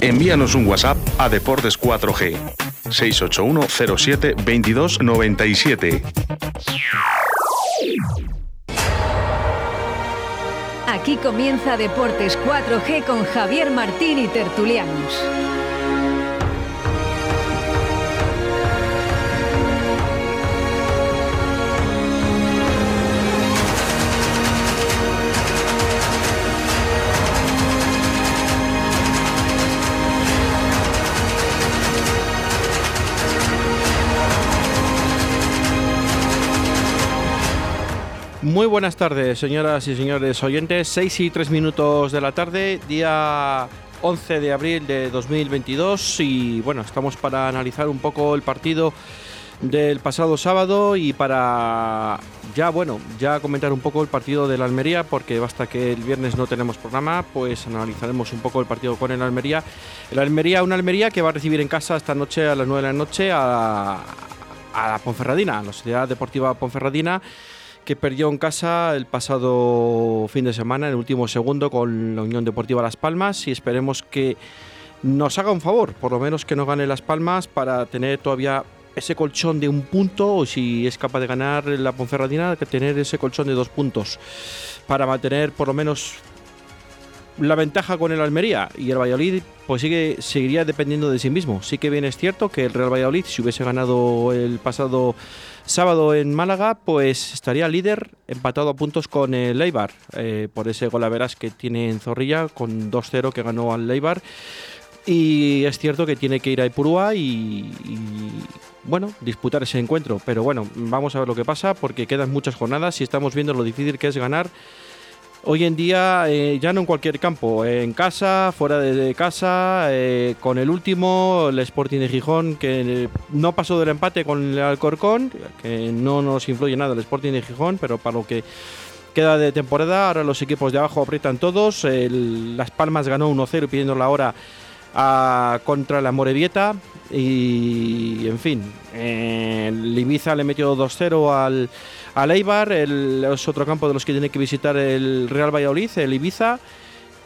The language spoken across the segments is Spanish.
envíanos un WhatsApp a Deportes 4G 681 07 22 97. Aquí comienza Deportes 4G con Javier Martín y Tertulianos. Muy buenas tardes, señoras y señores oyentes. 6 y 3 minutos de la tarde, día 11 de abril de 2022. Y bueno, estamos para analizar un poco el partido del pasado sábado y para ya bueno ya comentar un poco el partido de la Almería porque basta que el viernes no tenemos programa pues analizaremos un poco el partido con el Almería el Almería una Almería que va a recibir en casa esta noche a las 9 de la noche a, a la Ponferradina a la Sociedad Deportiva Ponferradina que perdió en casa el pasado fin de semana, en el último segundo, con la Unión Deportiva Las Palmas y esperemos que nos haga un favor, por lo menos que no gane Las Palmas para tener todavía ese colchón de un punto o si es capaz de ganar la Ponferradina, que tener ese colchón de dos puntos para mantener por lo menos la ventaja con el Almería y el Valladolid pues sigue, seguiría dependiendo de sí mismo. Sí que bien es cierto que el Real Valladolid, si hubiese ganado el pasado sábado en Málaga, pues estaría líder empatado a puntos con el Leibar, eh, por ese gol a veras que tiene en Zorrilla con 2-0 que ganó al Leibar. Y es cierto que tiene que ir a Ipurúa y, bueno, disputar ese encuentro. Pero bueno, vamos a ver lo que pasa porque quedan muchas jornadas y estamos viendo lo difícil que es ganar hoy en día eh, ya no en cualquier campo, en casa, fuera de, casa, eh, con el último, el Sporting de Gijón, que no pasó del empate con el Alcorcón, que no nos influye nada el Sporting de Gijón, pero para lo que queda de temporada, ahora los equipos de abajo aprietan todos, Las Palmas ganó 1-0 pidiendo la hora a, contra la Morevieta y en fin, el Ibiza le metió 2-0 al al el, es otro campo de los que tiene que visitar el Real Valladolid, el Ibiza.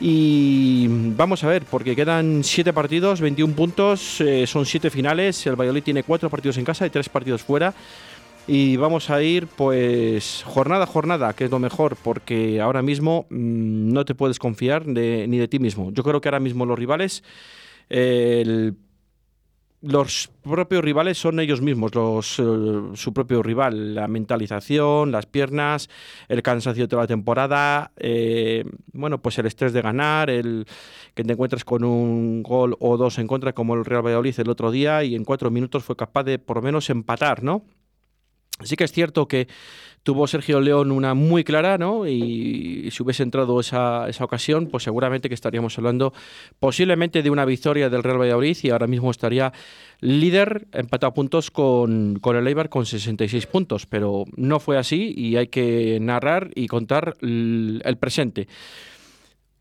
Y vamos a ver, porque quedan 7 partidos, 21 puntos, eh, son 7 finales. El Valladolid tiene 4 partidos en casa y 3 partidos fuera. Y vamos a ir, pues, jornada a jornada, que es lo mejor, porque ahora mismo mm, no te puedes confiar ni de ti mismo. Yo creo que ahora mismo los rivales, el los propios rivales son ellos mismos, los, eh, su propio rival, la mentalización, las piernas, el cansancio de toda la temporada, eh, bueno, pues el estrés de ganar, el que te encuentres con un gol o dos en contra como el Real Valladolid el otro día y en cuatro minutos fue capaz de por lo menos empatar, ¿no? Sí que es cierto que tuvo Sergio León una muy clara, ¿no? Y si hubiese entrado esa, esa ocasión, pues seguramente que estaríamos hablando posiblemente de una victoria del Real Valladolid y ahora mismo estaría líder empatado a puntos con, con el Eibar con 66 puntos, pero no fue así y hay que narrar y contar el, presente.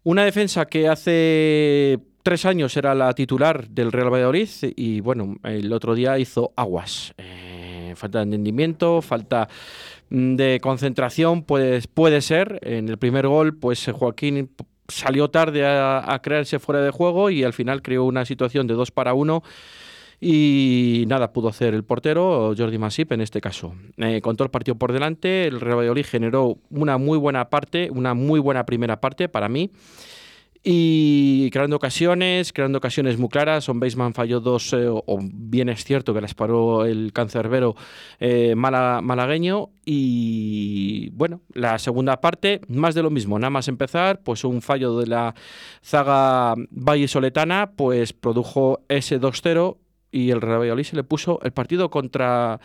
Una defensa que hace tres años era la titular del Real Valladolid y bueno, el otro día hizo aguas. Eh, falta de entendimiento, falta Mm, de concentración, pues puede ser. En el primer gol, pues Joaquín salió tarde a, creerse fuera de juego y al final creó una situación de dos para uno y nada pudo hacer el portero, Jordi Masip en este caso. Eh, con todo el partido por delante, el Real Valladolid generó una muy buena parte, una muy buena primera parte para mí y creando ocasiones, creando ocasiones muy claras. Son Baseman falló dos, eh, o bien es cierto que las paró el cancerbero eh, malagueño. Y bueno, la segunda parte, más de lo mismo, nada más empezar, pues un fallo de la zaga Valle Soletana, pues produjo ese 2-0 y el Real Valladolid se le puso el partido contra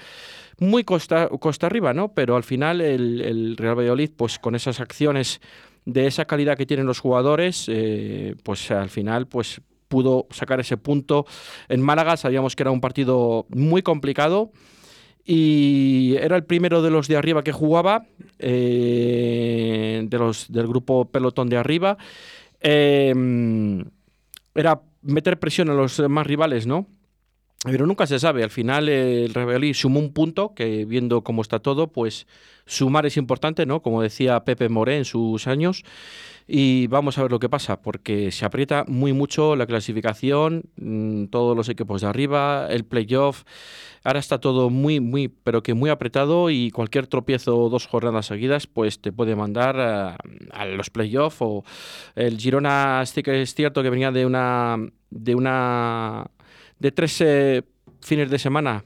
muy costa, costa arriba, ¿no? Pero al final el, el Real Valladolid, pues con esas acciones de esa calidad que tienen los jugadores, eh, pues al final pues pudo sacar ese punto en Málaga. Sabíamos que era un partido muy complicado y era el primero de los de arriba que jugaba, eh, de los del grupo pelotón de arriba. Em, era meter presión a los más rivales, ¿no? Pero nunca se sabe. Al final el Real sumó un punto que viendo cómo está todo, pues sumar es importante, ¿no? Como decía Pepe Moré en sus años. Y vamos a ver lo que pasa, porque se aprieta muy mucho la clasificación, mm, todos los equipos de arriba, el playoff. Ahora está todo muy, muy, pero que muy apretado y cualquier tropiezo o dos jornadas seguidas, pues te puede mandar a, los playoffs. O el Girona, sí que es cierto que venía de una, de una, de tres eh, fines de semana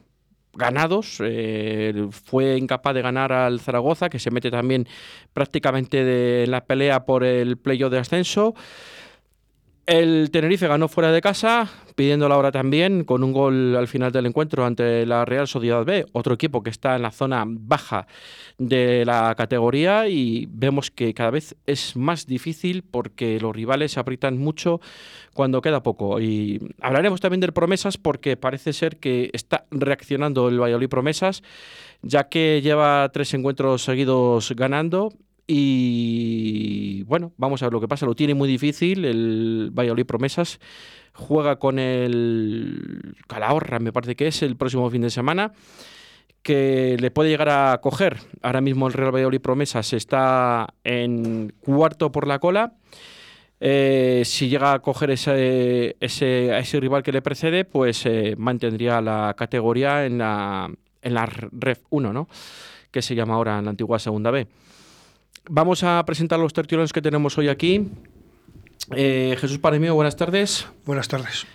ganados. Eh, fue incapaz de ganar al Zaragoza, que se mete también prácticamente de, en la pelea por el playoff de ascenso. El Tenerife ganó fuera de casa, pidiendo la hora también, con un gol al final del encuentro ante la Real Sociedad B, otro equipo que está en la zona baja de la categoría y vemos que cada vez es más difícil porque los rivales se aprietan mucho cuando queda poco. Y hablaremos también de promesas porque parece ser que está reaccionando el Valladolid Promesas, ya que lleva tres encuentros seguidos ganando y bueno, vamos a ver lo que pasa. Lo tiene muy difícil el Valladolid Promesas. Juega con el Calahorra, me parece que es, el próximo fin de semana que le puede llegar a coger. Ahora mismo el Real Valladolid Promesas está en cuarto por la cola. Eh, si llega a coger ese, a ese rival que le precede, pues eh, mantendría la categoría en la, en la Ref 1, ¿no? que se llama ahora en la antigua Segunda B. Vamos a presentar los tertulianos que tenemos hoy aquí. Eh, Jesús Paremio, buenas tardes. Buenas tardes.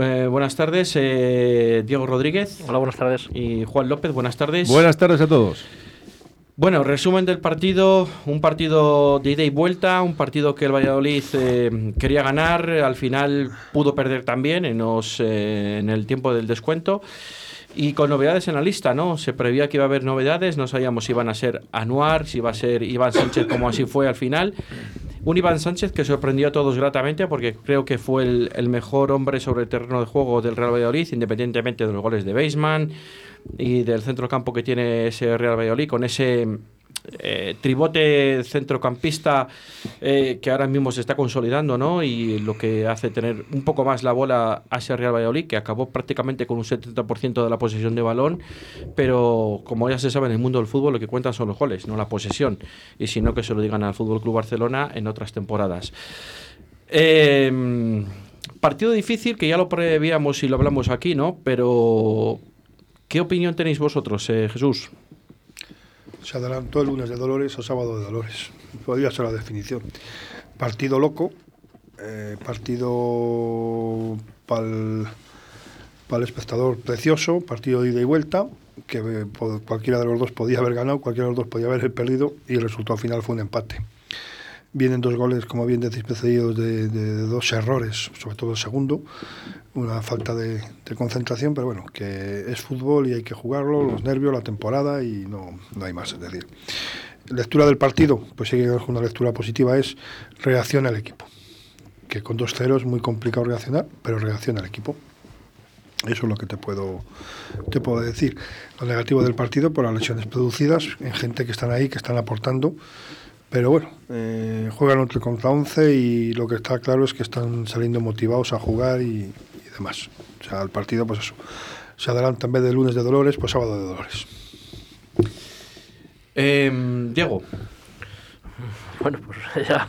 Eh, buenas tardes, eh, Diego Rodríguez. Hola, buenas tardes. Y Juan López, buenas tardes. Buenas tardes a todos. Bueno, resumen del partido, un partido de ida y vuelta, un partido que el Valladolid quería ganar, al final pudo perder también en, en el tiempo del descuento. Y con novedades en la lista, ¿no? Se prevía que iba a haber novedades, no sabíamos si iban a ser Anuar, si iba a ser Iván Sánchez, como así fue al final. Un Iván Sánchez que sorprendió a todos gratamente porque creo que fue el, mejor hombre sobre el terreno de juego del Real Valladolid, independientemente de los goles de Baseman y del centro campo que tiene ese Real Valladolid, con ese eh, tribote centrocampista eh, que ahora mismo se está consolidando, ¿no? Y lo que hace tener un poco más la bola hacia Real Valladolid, que acabó prácticamente con un 70% de la posesión de balón, pero como ya se sabe en el mundo del fútbol lo que cuentan son los goles, no la posesión, y si no que se lo digan al Fútbol Club Barcelona en otras temporadas. Em, partido difícil que ya lo prevíamos y lo hablamos aquí, ¿no? Pero ¿qué opinión tenéis vosotros, eh, Jesús? Se adelantó el lunes de Dolores o sábado de Dolores. Podría ser la definición. Partido loco, eh, partido para el espectador precioso, partido de ida y vuelta, que eh, cualquiera de los dos podía haber ganado, cualquiera de los dos podía haber perdido y el resultado final fue un empate. Vienen dos goles, como bien decís, precedidos de, dos errores, sobre todo el segundo, una falta de, concentración, pero bueno, que es fútbol y hay que jugarlo, los nervios, la temporada y no, no hay más. Es decir, lectura del partido, pues sí que una lectura positiva es reacción al equipo. Que con dos ceros es muy complicado reaccionar, pero reacciona al equipo. Eso es lo que te puedo, te puedo decir. Lo negativo del partido por las lesiones producidas en gente que están ahí, que están aportando pero bueno, eh, juegan 11 contra 11 y lo que está claro es que están saliendo motivados a jugar y, demás. O sea, el partido, pues eso, se adelanta en vez de lunes de Dolores, pues sábado de Dolores. Em, Diego. Bueno, pues ya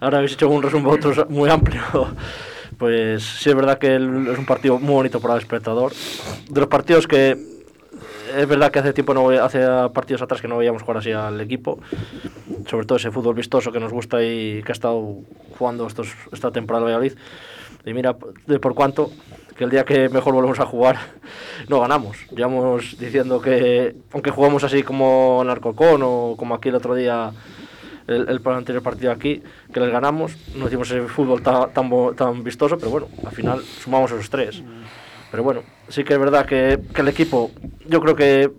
ahora habéis hecho un resumen otro muy amplio. Pues sí es verdad que es un partido muy bonito para el espectador. De los partidos que es verdad que hace tiempo no hace partidos atrás que no veíamos jugar así al equipo sobre todo ese fútbol vistoso que nos gusta y que ha estado jugando estos, esta temporada de Valladolid. Y mira, de por cuánto, que el día que mejor volvemos a jugar, no ganamos. Llevamos diciendo que, aunque jugamos así como en Arcocón o como aquí el otro día, el, el, anterior partido aquí, que les ganamos, no hicimos ese fútbol tan, tan, tan vistoso, pero bueno, al final sumamos esos tres. Pero bueno, sí que es verdad que, que el equipo, yo creo que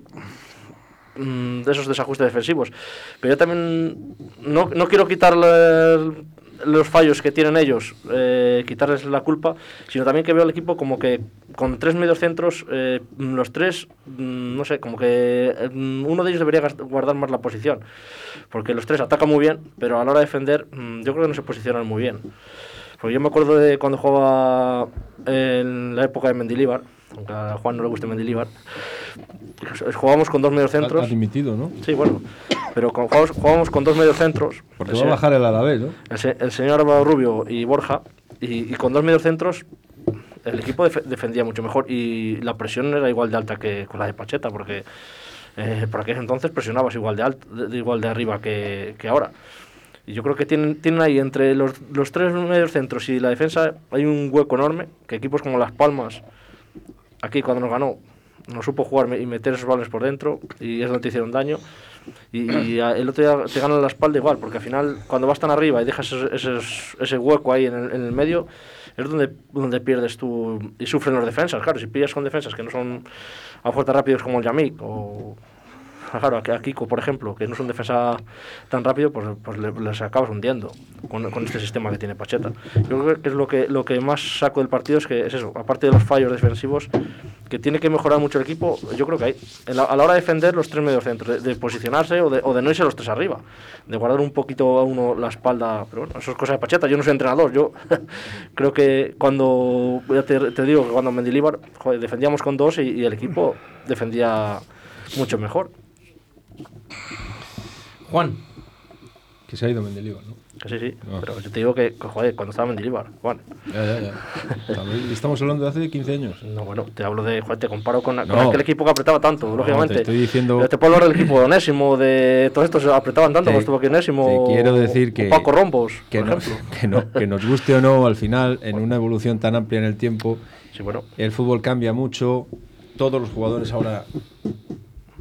Mm, de esos desajustes defensivos. Pero yo también no, no quiero quitarle los fallos que tienen ellos, eh, quitarles la culpa, sino también que veo al equipo como que con tres medios centros, eh, los tres, mm, no sé, como que mm, uno de ellos debería guardar más la posición, porque los tres atacan muy bien, pero a la hora de defender yo creo que no se posicionan muy bien. Porque yo me acuerdo de cuando jugaba en la época de Mendilibar, aunque a Juan no le guste Mendilibar. Jugábamos con dos mediocentros. Ha dimitido, ¿no? Sí, bueno, pero con, jugábamos, jugábamos con dos mediocentros. Porque va a bajar el Alavés, ¿no? el, el señor Álvaro Rubio y Borja, y, y con dos mediocentros el equipo def- defendía mucho mejor y la presión era igual de alta que con la de Pacheta, porque eh, por aquel entonces presionabas igual de, alto, de, de igual de arriba que, que ahora. Yo creo que tienen, tienen ahí entre los, los tres mediocentros y la defensa hay un hueco enorme que equipos como Las Palmas, aquí cuando nos ganó, no supo jugar y meter esos balones por dentro y es donde te hicieron daño. Y, el otro día te ganan la espalda igual, porque al final cuando vas tan arriba y dejas ese, ese- ese hueco ahí en el, en el medio, es donde, donde pierdes tú y sufren los defensas. Claro, si pillas con defensas que no son a fuertes rápidos como el Yamik o claro, a, Kiko, por ejemplo, que no es un defensa tan rápido, pues, pues le- les acabas hundiendo con, con este sistema que tiene Pacheta. Yo creo que es lo que, lo que más saco del partido es que es eso, aparte de los fallos defensivos, que tiene que mejorar mucho el equipo, yo creo que hay. La- a la hora de defender los tres mediocentros, de, de posicionarse o de, o de no irse los tres arriba, de guardar un poquito a uno la espalda, pero bueno, eso es cosa de Pacheta, yo no soy entrenador, yo creo que cuando, ya te, te digo que cuando Mendilibar, joder, defendíamos con dos y, y el equipo defendía mucho mejor. Juan, Que se ha ido Mendilibar, ¿no? Que sí, sí, Ah. pero yo te digo que, que, joder, cuando estaba Mendilibar, Juan, Ya, ya, ya. Estamos- hablando de hace 15 años. no, bueno, te hablo de, joder, te comparo con, con No. aquel equipo que apretaba tanto, No, lógicamente. te estoy diciendo- Pero Te puedo hablar del equipo de Onésimo, de todos estos apretaban tanto, cuando estuvo aquí Onésimo. te quiero decir que- Paco Rombos, Que, por no, que, no, que nos guste o no, al final, en una evolución tan amplia en el tiempo, Sí, bueno, el fútbol cambia mucho. Todos los jugadores ahora,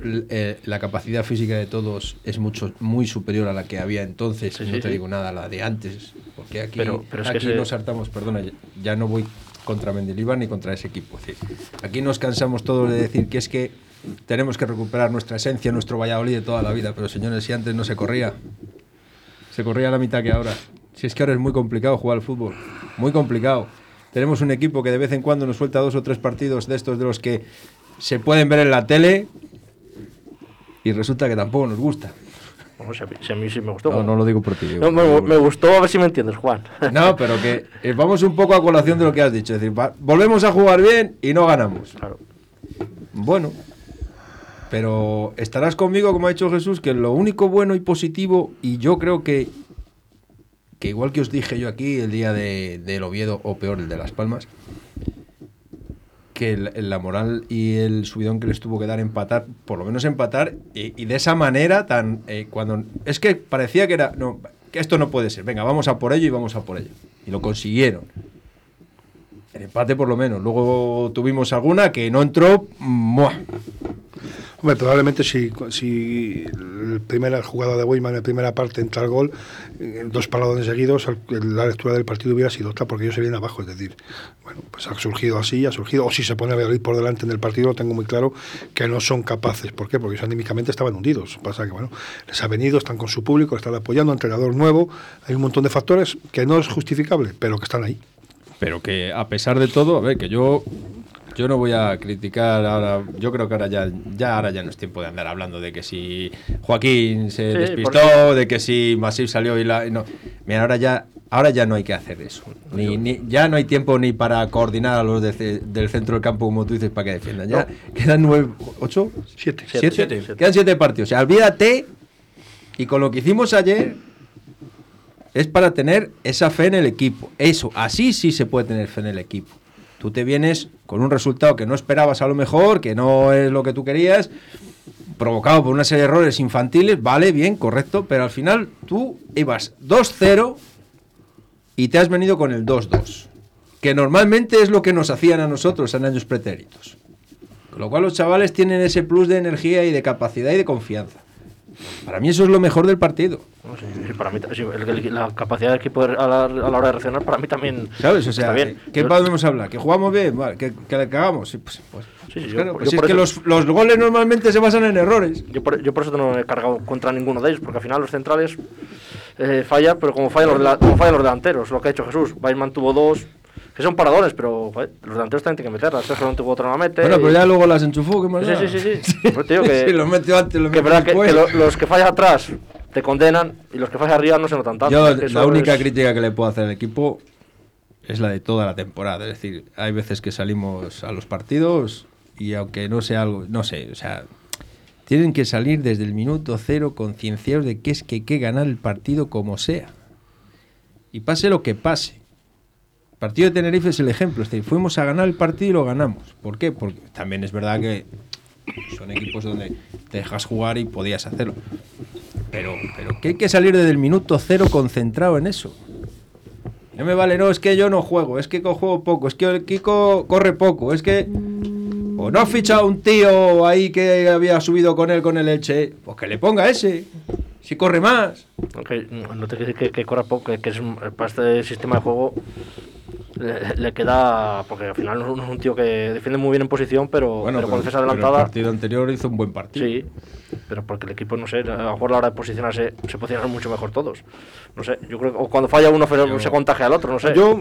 eh, la capacidad física de todos es mucho muy superior a la que había entonces. Sí, no sí, te sí. digo nada, la de antes. Porque aquí, Pero- pero aquí se- nos hartamos, perdona, ya- no voy contra Mendilibar ni contra ese equipo. Aquí nos cansamos todos de decir que es que tenemos que recuperar nuestra esencia, nuestro Valladolid de toda la vida. Pero señores, si antes no se corría, se corría la mitad que ahora. Si es que ahora es muy complicado jugar al fútbol, muy complicado. Tenemos un equipo que de vez en cuando nos suelta dos o tres partidos de estos de los que se pueden ver en la tele y resulta que tampoco nos gusta. bueno, si, a mí, si a mí sí me gustó. No, no lo digo por ti. digo No, me, gustó, a ver si me entiendes, Juan. No, pero que eh, vamos un poco a colación de lo que has dicho. Es decir, va- volvemos a jugar bien y no ganamos. Claro. Bueno, pero estarás conmigo, como ha dicho Jesús, que lo único bueno y positivo, y yo creo que, que igual que os dije yo aquí el día de, del Oviedo, o peor, el de Las Palmas, que el- la moral y el subidón que les tuvo que dar empatar, por lo menos empatar, y, de esa manera tan... eh, cuando Es que parecía que era... No, que esto no puede ser, venga, vamos a por ello y vamos a por ello. Y lo consiguieron. El empate por lo menos. Luego tuvimos alguna que no entró. ¡mua! Hombre, probablemente si, si la primera jugada de Weimar en la primera parte entra el gol, eh, dos paradones seguidos, el- la lectura del partido hubiera sido otra, porque ellos se vienen abajo. Es decir, bueno, pues ha surgido así, ha surgido. O si se pone a Valladolid por delante en el partido, lo tengo muy claro que no son capaces. ¿Por qué? Porque ellos anímicamente estaban hundidos. Pasa que, bueno, les ha venido, están con su público, están apoyando, entrenador nuevo. Hay un montón de factores que no es justificable, pero que están ahí. Pero que a pesar de todo, a ver, que yo. Yo no voy a criticar ahora. Yo creo que ahora ya, ya ahora ya no es tiempo de andar hablando de que si Joaquín se Sí, despistó, porque- de que si Masip salió y la. No. Mira, ahora ya, ahora ya no hay que hacer eso. Ni, ni- ya no hay tiempo ni para coordinar a los de del centro del campo, como tú dices, para que defiendan. Ya quedan nueve, ocho, Siete. Siete, ¿Siete? siete. Quedan siete partidos. O sea, olvídate. Y con lo que hicimos ayer, es para tener esa fe en el equipo. Eso, así sí se puede tener fe en el equipo. Tú te vienes con un resultado que no esperabas a lo mejor, que no es lo que tú querías, provocado por una serie de errores infantiles, vale, bien, correcto, pero al final tú ibas 2-0 y te has venido con el 2-2, que normalmente es lo que nos hacían a nosotros en años pretéritos. Con lo cual los chavales tienen ese plus de energía y de capacidad y de confianza. Para mí eso es lo mejor del partido. No, sí, sí, para mí, sí, el- el- la capacidad del equipo a la, a la hora de reaccionar, para mí también. ¿Sabes? O sea, está bien. ¿qué Yo- podemos hablar? ¿Que jugamos bien? Vale, ¿Que, que cagamos? Pues, pues- Sí, sí, pues yo claro, pues si es que los, los goles normalmente se basan en errores. Yo por, yo por eso no he cargado contra ninguno de ellos, porque al final los centrales eh, fallan, pero como fallan, los, como fallan los delanteros, lo que ha hecho Jesús. Weisman tuvo dos, que son paradores, pero joder, los delanteros también tienen que meterlas. No tuvo otra no la mete. Bueno, y- pero ya luego las enchufó, ¿qué más Sí, da? sí, sí, sí. Pues que- Sí, lo metió antes, lo que metió es verdad que, después. que lo- los que fallan atrás te condenan y los que fallan arriba no se notan tanto. Yo, eso la única es- crítica que le puedo hacer al equipo es la de toda la temporada. Es decir, hay veces que salimos a los partidos y aunque no sea algo, no sé, o sea, tienen que salir desde el minuto cero concienciados de que es que hay que ganar el partido como sea. Y pase lo que pase. El partido de Tenerife es el ejemplo. Es fuimos a ganar el partido y lo ganamos. ¿Por qué? Porque también es verdad que son equipos donde te dejas jugar y podías hacerlo. Pero, pero que hay que salir desde el minuto cero concentrado en eso. No me vale, no, es que yo no juego, es que juego poco, es que el Kiko corre poco, es que... O no ha fichado un tío ahí que había subido con él con el Elche, pues que le ponga ese, si corre más. Aunque no te quiero decir que, corra poco, que, que es un- este sistema de juego le, le queda. Porque al final no es un tío que defiende muy bien en posición, pero, pero con defensa pero adelantada. el partido anterior hizo un buen partido. Sí, pero porque el equipo, no sé, a lo mejor a la hora de posicionarse se posicionan mucho mejor todos. No sé, yo creo que o cuando falla uno se contagia al otro, no sé. Yo,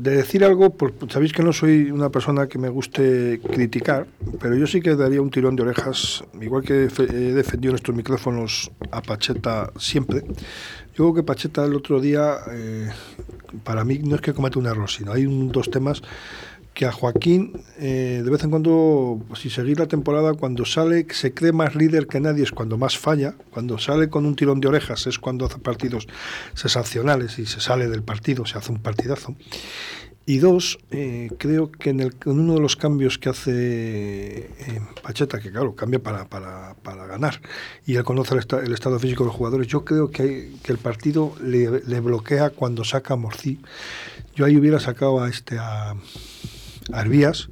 de decir algo, pues sabéis que no soy una persona que me guste criticar, pero yo sí que daría un tirón de orejas, igual que he defendido en estos micrófonos a Pacheta siempre. Yo creo que Pacheta el otro día, eh, para mí no es que cometa un error, sino hay dos temas que a Joaquín, eh, de vez en cuando, si seguir la temporada, cuando sale, se cree más líder que nadie, es cuando más falla. Cuando sale con un tirón de orejas es cuando hace partidos sensacionales y se sale del partido, se hace un partidazo. Y dos, eh, creo que en, el, en uno de los cambios que hace eh, Pacheta, que claro, cambia para, para, para ganar, y él conoce el, esta- el estado físico de los jugadores, yo creo que, que el partido le, bloquea cuando saca a Morcí. Yo ahí hubiera sacado a este a, a Herbías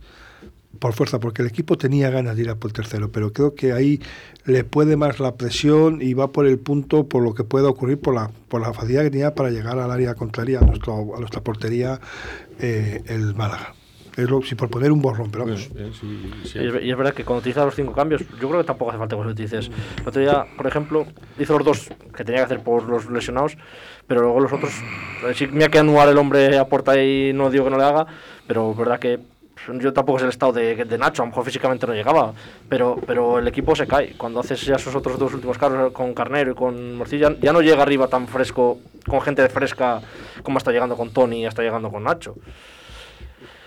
por fuerza, porque el equipo tenía ganas de ir a por el tercero, pero creo que ahí le puede más la presión y va por el punto por lo que pueda ocurrir por la, por la facilidad que tenía para llegar al área contraria, a nuestra portería, eh, el Málaga. Es lo, si por poner un borrón, pero vamos. Eh, sí, sí. Y es, y es verdad que cuando utilizas los cinco cambios, yo creo que tampoco hace falta que los utilices. El otro día, por ejemplo, hizo los dos que tenía que hacer por los lesionados, pero luego los otros, eh, sí me ha que anular el hombre a puerta y no digo que no le haga, pero es verdad que yo tampoco es el estado de, de Nacho, a lo mejor físicamente no llegaba, pero, pero el equipo se cae. Cuando haces ya esos otros dos últimos carros con Carnero y con Morcilla, ya no llega arriba tan fresco, con gente fresca como está llegando con Tony y está llegando con Nacho.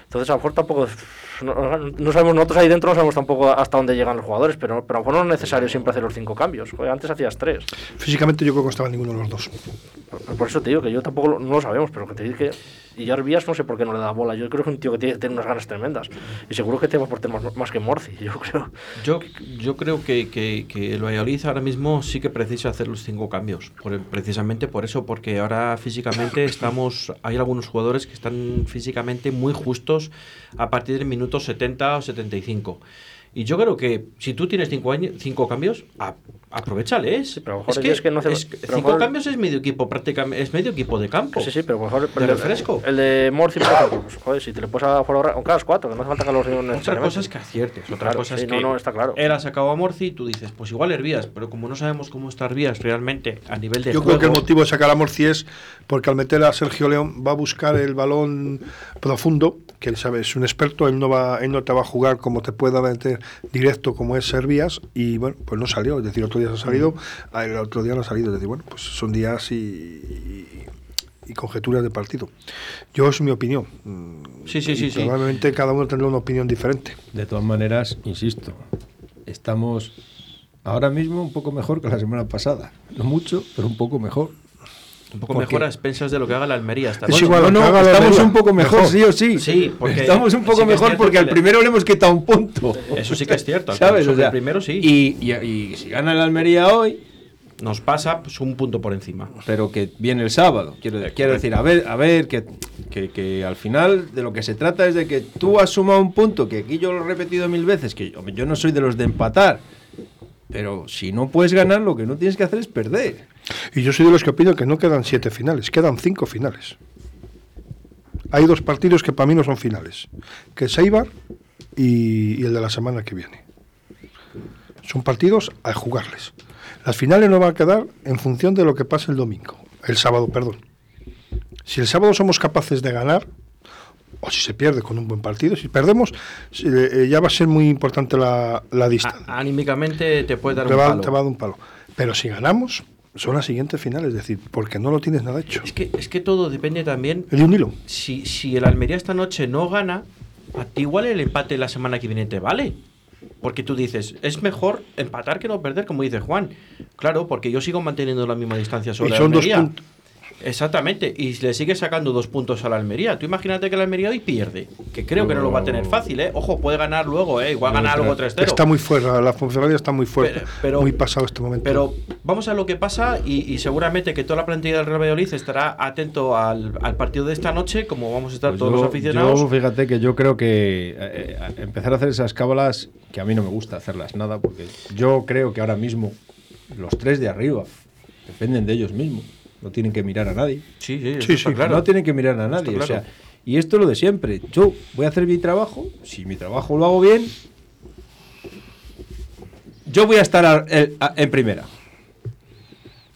Entonces, a lo mejor tampoco. No, no sabemos, nosotros ahí dentro no sabemos tampoco hasta dónde llegan los jugadores, pero, pero a lo mejor no es necesario siempre hacer los cinco cambios. Joder, antes hacías tres. Físicamente yo creo que no estaba ninguno de los dos. Por, por eso te digo que yo tampoco lo, no lo sabemos, pero que te digo que. Y Herbías no sé por qué no le da bola. Yo creo que es un tío que tiene, tiene unas ganas tremendas. Y seguro que te va a aportar más, más que Morci, yo creo. Yo, yo creo que, que, que el Valladolid ahora mismo sí que precisa hacer los cinco cambios. Por, precisamente por eso, porque ahora físicamente estamos. Hay algunos jugadores que están físicamente muy justos a partir del minuto 70 o 75. Y yo creo que si tú tienes cinco, años, cinco cambios, a, aprovechales. pero a lo mejor es que, es que no hace- es pero cinco mejor- cambios es medio equipo prácticamente, es medio equipo de campo. Sí, sí, pero a lo mejor. ¿De el, refresco? El de Morci, por ejemplo, pues, joder, si te le puedes a jugar aunque hagas cuatro, que no hace falta que los Otra cosa es que aciertes, otra Claro, cosa sí, es no, que no, está claro. él ha sacado a Morci y tú dices, pues igual Hervías, pero como no sabemos cómo está Hervías realmente a nivel de Yo juego, creo que el motivo de sacar a Morci es porque al meter a Sergio León va a buscar el balón profundo, que él sabe, es un experto, él no va, él no te va a jugar como te pueda meter directo como es Servías, y bueno, pues no salió, es decir, otro día se ha salido, el otro día no ha salido, es decir, bueno, pues son días y, y- y conjeturas de partido. Yo es mi opinión. Mm, Sí, sí, y sí, sí. Probablemente cada uno tendrá una opinión diferente. De todas maneras, insisto, estamos ahora mismo un poco mejor que la semana pasada. No mucho, pero un poco mejor. Un poco porque- mejor a expensas de lo que haga la Almería Es igual, no, la estamos Almería, un poco mejor, mejor. sí o sí. Sí, porque estamos un poco sí mejor porque que al le- primero le hemos quitado un punto. Eso sí que es cierto. ¿Sabes? O sea, el primero sí. Y, y- y si gana el Almería hoy, Nos pasa pues, un punto por encima. pero que viene el sábado. Quiero, quiero decir, a ver, a ver, que, que, que al final de lo que se trata es de que tú has sumado un punto, que aquí yo lo he repetido mil veces, que hombre, yo no soy de los de empatar. Pero si no puedes ganar, lo que no tienes que hacer es perder. Y yo soy de los que opino que no quedan siete finales, quedan cinco finales. Hay dos partidos que para mí no son finales, que es Eibar y, y el de la semana que viene. Son partidos a jugarles. Las finales no van a quedar en función de lo que pase el domingo, el sábado, perdón. Si el sábado somos capaces de ganar, o si se pierde con un buen partido, si perdemos, si- eh, ya va a ser muy importante la, la distancia anímicamente te puede dar te un va, palo. te va a dar un palo. Pero si ganamos, son las siguientes finales, es decir, porque no lo tienes nada hecho. Es que, es que todo depende también. El de un hilo. Si, si el Almería esta noche no gana, a ti igual el empate la semana que viene te vale. Porque tú dices, es mejor empatar que no perder, como dice Juan. Claro, porque yo sigo manteniendo la misma distancia sobre Y son dos Almería. puntos. Exactamente, y le sigue sacando dos puntos a la Almería. Tú imagínate que la Almería hoy pierde, que creo que no lo va a tener fácil, ¿eh? Ojo, puede ganar luego, ¿eh? Igual ganar luego 3-0. Está muy fuera, la Ponferrada está muy fuerte, Pero- pero- muy pasado este momento. Pero vamos a lo que pasa y, y seguramente que toda la plantilla del Real Valladolid estará atento al, al partido de esta noche, como vamos a estar Pues todos yo- los aficionados. Yo, fíjate que yo creo que eh, eh, empezar a hacer esas cábalas, que a mí no me gusta hacerlas nada, porque yo creo que ahora mismo los tres de arriba dependen de ellos mismos. No tienen que mirar a nadie. Sí, sí, Sí, está sí, claro. No tienen que mirar a nadie. O sea, y esto es lo de siempre. Yo voy a hacer mi trabajo. Si mi trabajo lo hago bien, yo voy a estar a- el- a- en primera.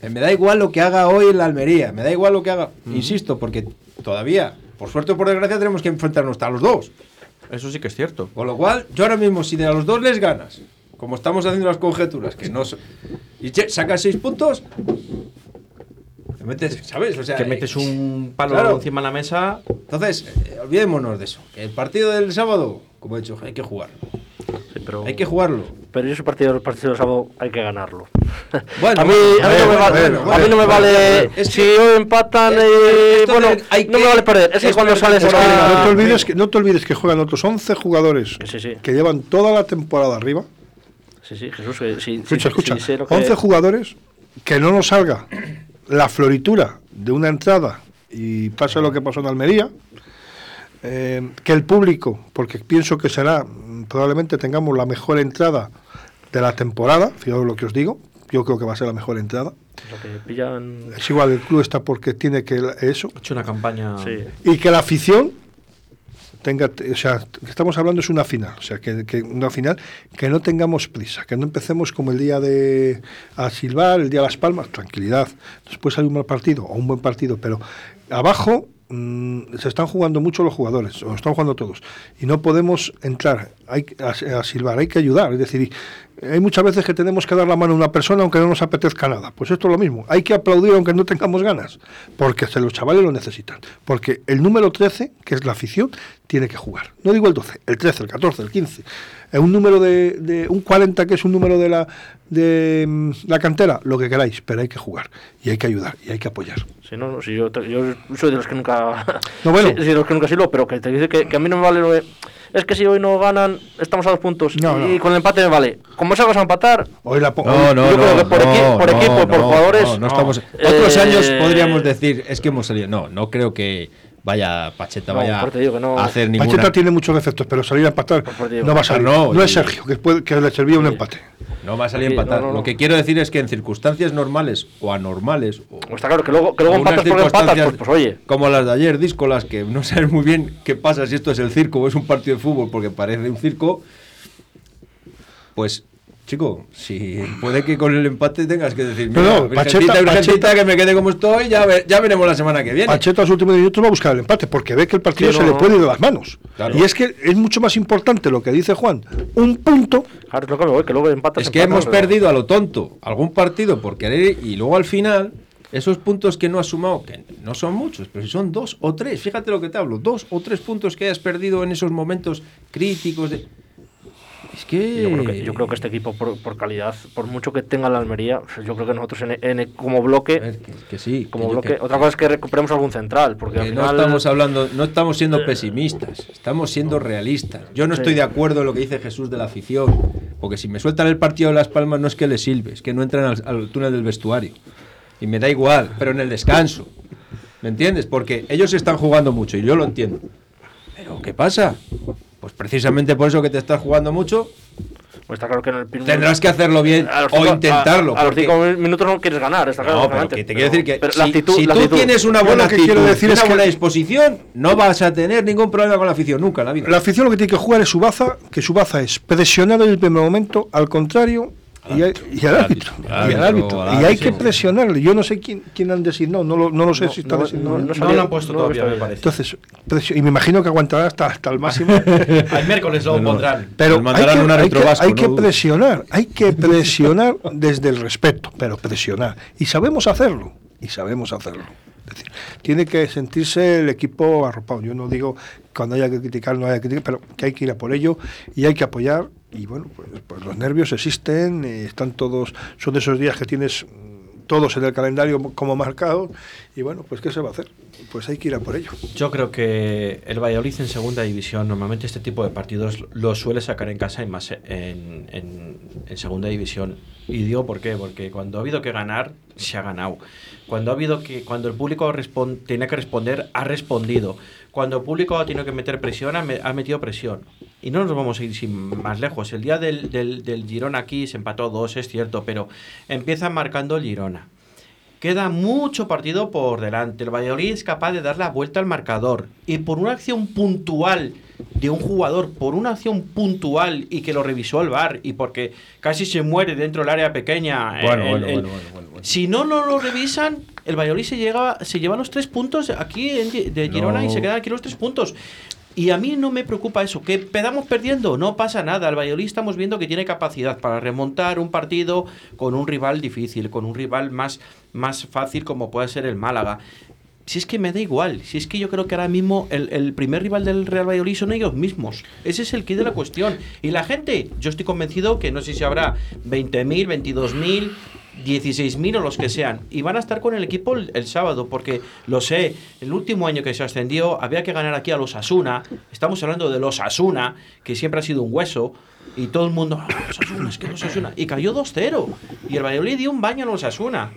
Eh, Me da igual lo que haga hoy en la Almería. Me da igual lo que haga. Insisto, porque todavía, por suerte o por desgracia, tenemos que enfrentarnos a los dos. Eso sí que es cierto. Con lo cual, yo ahora mismo, si de a los dos les ganas, como estamos haciendo las conjeturas, que no y che- sacas seis puntos, te metes, ¿sabes? O sea, que metes eh, un palo claro. encima de la mesa. Entonces, eh, olvidémonos de eso. El partido del sábado, como he dicho, hay que jugar. Sí, pero, Hay que jugarlo. pero ese partido, el partido del sábado hay que ganarlo. Bueno, a mí, a a mí no me vale, bueno, a mí no me bueno, vale bueno, es si hoy empatan es- eh, bueno, no me vale perder. Es que cuando sales a- no, te olvides que, no te olvides que juegan otros 11 jugadores Que sí, sí. que llevan toda la temporada arriba. Sí, sí, Jesús, que sí, sí, Escucha, escucha. sí sé lo que- 11 jugadores que no nos salga la floritura de una entrada y pasa lo que pasó en Almería. eh, que el público, porque pienso que será, mm, probablemente tengamos la mejor entrada de la temporada, fijaos lo que os digo, yo creo que va a ser la mejor entrada. lo que pillan. Es igual, el club está porque tiene que eso, He hecho una campaña. Sí. y que la afición tenga, o sea, que estamos hablando es una final, o sea, que, una final que no tengamos prisa, que no empecemos como el día de a silbar, el día de las palmas, tranquilidad. Después hay un mal partido o un buen partido, pero abajo mm, se están jugando mucho los jugadores, o están jugando todos, y no podemos entrar hay, a, a silbar, hay que ayudar, es decir, hay muchas veces que tenemos que dar la mano a una persona aunque no nos apetezca nada. Pues esto es lo mismo. Hay que aplaudir aunque no tengamos ganas. Porque los chavales lo necesitan. Porque el número 13, que es la afición, tiene que jugar. No digo el 12, el 13, el 14, el 15. Eh, un número de, de- un 40, que es un número de la, de mm, la cantera, lo que queráis. Pero hay que jugar. Y hay que ayudar. Y hay que apoyar. Si no, no, si yo, yo soy de los que nunca. No, bueno. sí, de los que nunca silo, pero que te dice que, que a mí no me vale lo de. Es que si hoy no ganan, estamos a dos puntos. No, y no. con el empate me vale. Como salgas a empatar, Hoy la No, no, yo no, creo que por no, equi- por no, equipo por no, jugadores, no, no no. estamos. Eh, Otros años podríamos decir es que hemos salido. No, no creo que vaya Pacheta No, vaya por te digo que no. a hacer ninguna. Pacheta tiene muchos defectos, pero salir a empatar Por no va a salir. No, No, es Sergio, que, puede- que le servía un empate. No va a salir a empatar. no, no, no. Lo que quiero decir es que en circunstancias normales o anormales o Pues está claro que luego, que luego empatas porque empatas, pues, pues oye. Como las de ayer, díscolas, que no sabes muy bien qué pasa si esto es el circo o es un partido de fútbol, porque parece un circo. Pues, chico, si puede que con el empate tengas que decir, No, mira, no, virgencita, Pacheta- que me quede como estoy, ya, ve- ya veremos la semana que viene. Pacheta a los últimos minutos va a buscar el empate porque ve que el partido Sí, se no, le no. puede ir de las manos. Claro. Y es que es mucho más importante lo que dice Juan, un punto Claro, es que voy, que luego empatas. Es que empatas, hemos pero- perdido a lo tonto algún partido por querer y luego al final esos puntos que no has sumado, que no son muchos, pero si son dos o tres, fíjate lo que te hablo, dos o tres puntos que hayas perdido en esos momentos críticos de... Es que... Yo creo que, yo creo que este equipo, por, por calidad, por mucho que tenga la Almería, yo creo que nosotros en, en- como bloque, ver, que, que sí. como que yo- bloque, que- otra cosa es que recuperemos algún central, porque no estamos hablando, no estamos siendo pesimistas, estamos siendo realistas. Yo no Sí. estoy de acuerdo en lo que dice Jesús de la afición, porque si me sueltan el partido de Las Palmas no es que les sirve, es que no entran al, al túnel del vestuario. Y me da igual, pero en el descanso. ¿Me entiendes? Porque ellos están jugando mucho y yo lo entiendo. Pero ¿qué pasa? Pues precisamente por eso que te estás jugando mucho, pues está claro que en el primer- tendrás que hacerlo bien o intentarlo. A, a los cinco minutos no quieres ganar, está claro. no, pero que te quiero decir que pero si, la actitud, si la tú actitud. tienes una buena actitud, quiero decir es una que- buena disposición, no vas a tener ningún problema con la afición nunca en la vida. La afición lo que tiene que jugar es su baza, que su baza es presionar en el primer momento, al contrario, y, hay- y al árbitro. Y al árbitro. Y hay que presionarle. Yo no sé quién, quién han designado, no lo, no lo sé si está no, designado. no, no No sabía- lo han puesto todavía, me parece. Entonces, y me imagino que aguantará hasta, hasta el máximo. Al miércoles lo pondrán. Pero hay mandarán que, un hay árbitro que- vasco, hay que ¿no? presionar, hay que presionar desde el respeto, pero presionar. Y sabemos hacerlo, y sabemos hacerlo. Es decir, tiene que sentirse el equipo arropado. Yo no digo cuando haya que criticar, no haya que criticar, pero que hay que ir a por ello y hay que apoyar. Y bueno, pues, pues los nervios existen, eh, están todos, son de esos días que tienes mm, todos en el calendario como marcados. Y bueno, pues ¿qué se va a hacer? Pues hay que ir a por ello. Yo creo que el Valladolid en segunda división, normalmente este tipo de partidos lo suele sacar en casa y más en, en- en segunda división. Y digo por qué, porque cuando ha habido que ganar, se ha ganado. Cuando ha habido que, cuando el público respon- tenía que responder, ha respondido. Cuando el público ha tenido que meter presión, ha, me- ha metido presión. Y no nos vamos a ir sin más lejos. El día del, del, Girona aquí se empató dos, es cierto, pero empieza marcando Girona. Queda mucho partido por delante. El Valladolid es capaz de dar la vuelta al marcador. Y por una acción puntual de un jugador, por una acción puntual y que lo revisó el VAR y porque casi se muere dentro del área pequeña. Bueno, el- bueno, el- bueno. Si no, no lo revisan, el Valladolid se, llega, se lleva los tres puntos aquí en de Girona y se quedan aquí los tres puntos. Y a mí no me preocupa eso. Que pedamos perdiendo, no pasa nada. El Valladolid estamos viendo que tiene capacidad para remontar un partido con un rival difícil, con un rival más, más fácil como puede ser el Málaga. Si es que me da igual, si es que yo creo que ahora mismo el, el primer rival del Real Valladolid son ellos mismos. Ese es el quid de la cuestión. Y la gente, yo estoy convencido que no sé si habrá 20.000, 22.000, 16.000 o los que sean. Y van a estar con el equipo el, el sábado, porque lo sé, el último año que se ascendió había que ganar aquí a los Asuna. Estamos hablando de los Asuna, que siempre ha sido un hueso. Y todo el mundo, "Ah, los Asuna, es que los Asuna. Y cayó 2-0. Y el Valladolid dio un baño a los Asuna.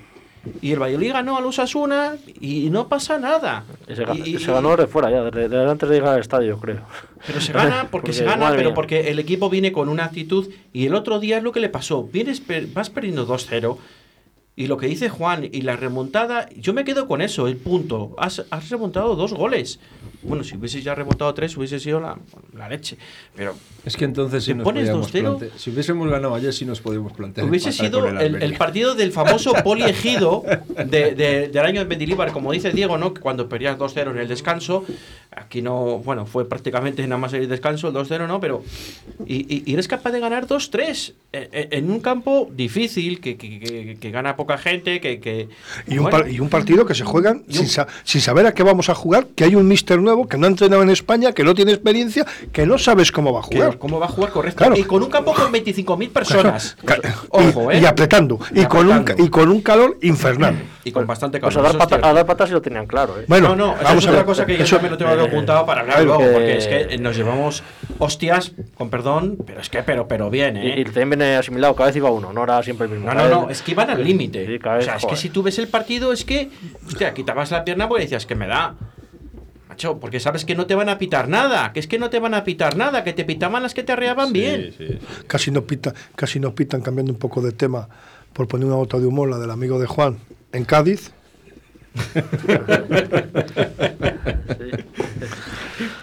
Y el Valladolid ganó a los Asuna y no pasa nada. Se, Y- se ganó de fuera ya, de, de antes de llegar al estadio, creo. pero se gana porque, Porque, se gana, pero mía. porque el equipo viene con una actitud y el otro día es lo que le pasó. Vienes, vas perdiendo 2-0 y lo que dice Juan y la remontada, yo me quedo con eso, el punto. Has, has remontado dos goles. Bueno, si hubieses ya remontado tres, hubiese sido la, la leche. Pero Es que entonces ¿Te nos pones podíamos 2-0? plantear- Si hubiésemos ganado ayer, sí nos podíamos plantear. hubiese sido el, el Almería. partido del famoso poliegido de, de- del año de Mendilibar, como dice Diego, ¿no? Que cuando perdías 2-0 en el descanso, aquí no, bueno, fue prácticamente nada más el descanso, el 2-0, ¿no? Pero, y, y- eres capaz de ganar 2-3 en, en- en un campo difícil, que, que- que- que gana poca gente, que... que Y un, bueno, par- y un partido que se juegan sin, un- sa- sin saber a qué vamos a jugar, que hay un mister nuevo que no ha entrenado en España, que no tiene experiencia, que no sabes cómo va a que- jugar. ¿Cómo va a jugar correcto? Claro. Y con un campo con 25.000 personas. Ca- Ojo, y, ¿eh? y apretando, y, Y con un, y con un calor infernal. Y con bastante Pues calor, a dar, pata- a dar patas sí lo tenían claro, ¿eh? Bueno, no, no, esa vamos es a otra ver. cosa que yo Eso- también lo tengo aquí apuntado para hablar eh, luego, eh, porque es que nos llevamos hostias, con perdón, pero es que, pero, pero bien, Y, y ¿eh? también viene asimilado, cada vez iba uno, no era siempre el mismo. No, no, no, vez- es que iban al límite. Sí, cada o sea, es que si tú ves el partido, es que, hostia, quitabas la pierna porque decías que me da. Macho, porque sabes que no te van a pitar nada, que es que no te van a pitar nada, que te pitaban las que te arreaban bien. Casi no pita, casi no pitan cambiando un poco de tema por poner una nota de humor, la del amigo de Juan en Cádiz.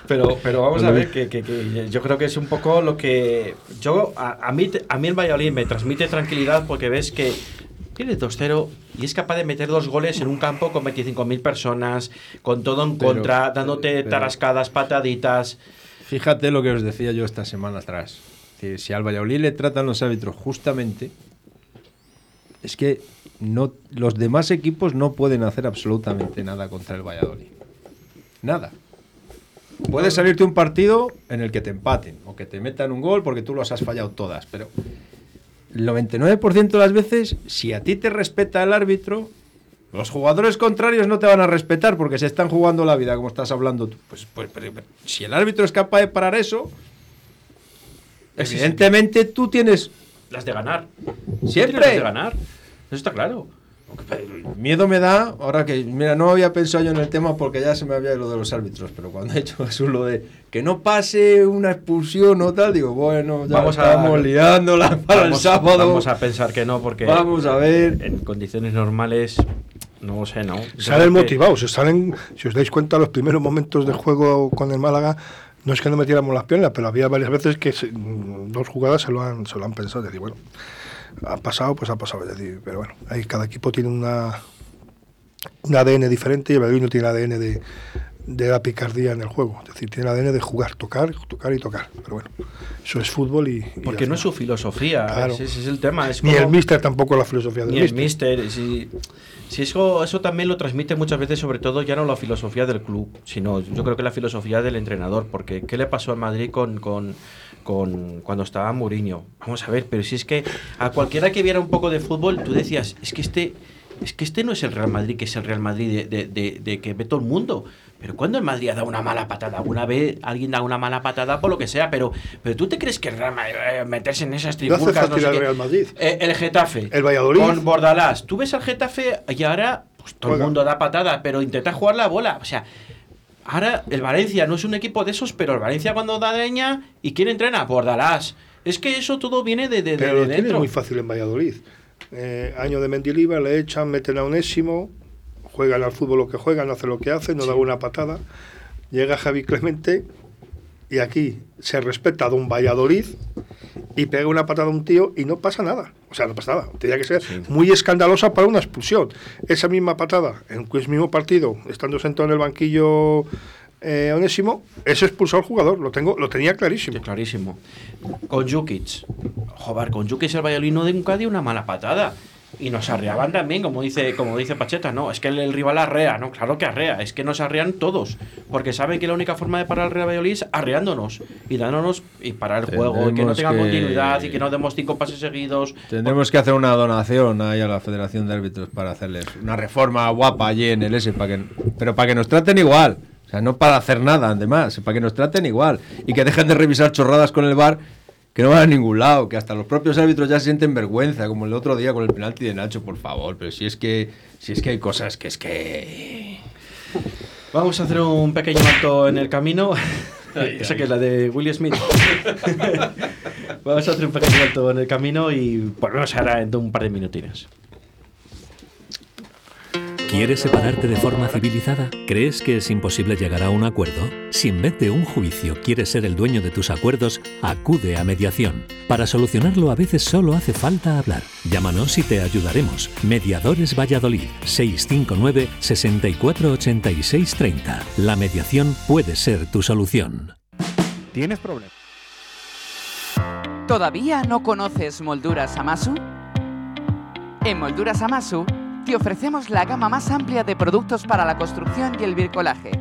Pero, pero vamos a ver, que, que- que yo creo que es un poco lo que. Yo, a, a mí, a mí el Valladolid me transmite tranquilidad porque ves que tiene 2-0 y es capaz de meter dos goles en un campo con 25.000 personas, con todo en Pero- contra, dándote pero- tarascadas, pataditas. Fíjate lo que os decía yo esta semana atrás. Si al Valladolid le tratan los árbitros justamente, es que no, los demás equipos no pueden hacer absolutamente nada contra el Valladolid. Nada. Puede salirte un partido en el que te empaten o que te metan un gol porque tú los has fallado todas, pero el 99% de las veces, si a ti te respeta el árbitro, los jugadores contrarios no te van a respetar porque se están jugando la vida, como estás hablando tú. Pues, pues, pero- pero si el árbitro es capaz de parar eso, evidentemente tú tienes Las de ganar. Siempre. Las de ganar. Eso está claro. Miedo me da, ahora que, mira, no había pensado yo en el tema porque ya se me había ido lo de los árbitros, pero cuando he hecho Jesús lo de que no pase una expulsión o tal, digo, bueno, ya Vamos a- estamos liándola para el Vamos- sábado. Vamos a pensar que no, porque Vamos a ver. en condiciones normales, no lo sé, ¿no? Salen que- motivados, salen, si os dais cuenta, los primeros momentos de juego con el Málaga, no es que no metiéramos las piernas, pero había varias veces que se- mm, dos jugadas se lo han, se lo han pensado. Decir, bueno, ha pasado, pues ha pasado. Es decir, pero bueno, ahí cada equipo tiene una un ADN diferente y el Valladolid no tiene ADN de, de la picardía en el juego. Es decir, tiene el ADN de jugar, tocar, tocar y tocar. Pero bueno, eso es fútbol y. y Porque no es su filosofía, Claro. ese, ese es el tema. Es Ni como- el míster tampoco la filosofía del ni el míster. míster. Si, si eso, eso también lo transmite muchas veces, sobre todo ya no la filosofía del club, sino yo creo que la filosofía del entrenador. Porque ¿qué le pasó al Madrid con, con, con cuando estaba Mourinho? Vamos a ver, pero si es que a cualquiera que viera un poco de fútbol, tú decías, es que este, es que este no es el Real Madrid, que es el Real Madrid de, de- de- de que ve todo el mundo. Pero cuando el Madrid ha dado una mala patada, alguna vez alguien da una mala patada por lo que sea, pero, pero tú te crees que el eh, meterse en esas No hace trifulcas, falta ir sé qué? Real Madrid. Eh, el Getafe. El Valladolid. Con Bordalás. Tú ves al Getafe y ahora pues, todo el mundo da patada, pero intenta jugar la bola. O sea, ahora el Valencia no es un equipo de esos, pero el Valencia cuando da leña y quién entrena, Bordalás. Es que eso todo viene de, de, de- Pero de lo tiene dentro. muy fácil en Valladolid. Eh, año de Mendilibar, le echan, meten a Onésimo, juegan al fútbol lo que juegan, hacen lo que hacen, no dan una patada. Llega Javi Clemente y aquí se respeta a Don Valladolid y pega una patada a un tío y no pasa nada. O sea, no pasa nada. Tenía que ser muy escandalosa para una expulsión. Esa misma patada, en el mismo partido, estando sentado en el banquillo eh, Onésimo, eso expulsó al jugador. Lo, tengo, lo tenía clarísimo. Sí, clarísimo. Con Jukic. Joder, con Jukic el Valladolid no nunca dio una mala patada. Y nos arreaban también, como dice, como dice Pacheta, no, es que el, el rival arrea, no, claro que arrea, es que nos arrean todos, porque saben que la única forma de parar al Real Valladolid es arreándonos y dándonos y parar el juego, y que no tenga que- continuidad y que no demos cinco pases seguidos. Tendremos que hacer una donación ahí a la Federación de Árbitros para hacerles una reforma guapa allí en el S, para que, pero para que nos traten igual. O sea, no para hacer nada, además, para que nos traten igual. Y que dejen de revisar chorradas con el bar que no van a ningún lado, que hasta los propios árbitros ya sienten vergüenza, como el otro día con el penalti de Nacho, por favor. Pero si es que, si es que hay cosas que es que... Vamos a hacer un pequeño alto en el camino. Esa que es la de Will Smith. Vamos a hacer un pequeño alto en el camino y volvemos ahora en un par de minutines. ¿Quieres separarte de forma civilizada? ¿Crees que es imposible llegar a un acuerdo? Si en vez de un juicio quieres ser el dueño de tus acuerdos, acude a mediación. Para solucionarlo a veces solo hace falta hablar. Llámanos y te ayudaremos. Mediadores Valladolid 659 6486 30. La mediación puede ser tu solución. ¿Tienes problemas? ¿Todavía no conoces Molduras Amasu? En Molduras Amasu te ofrecemos la gama más amplia de productos para la construcción y el bricolaje.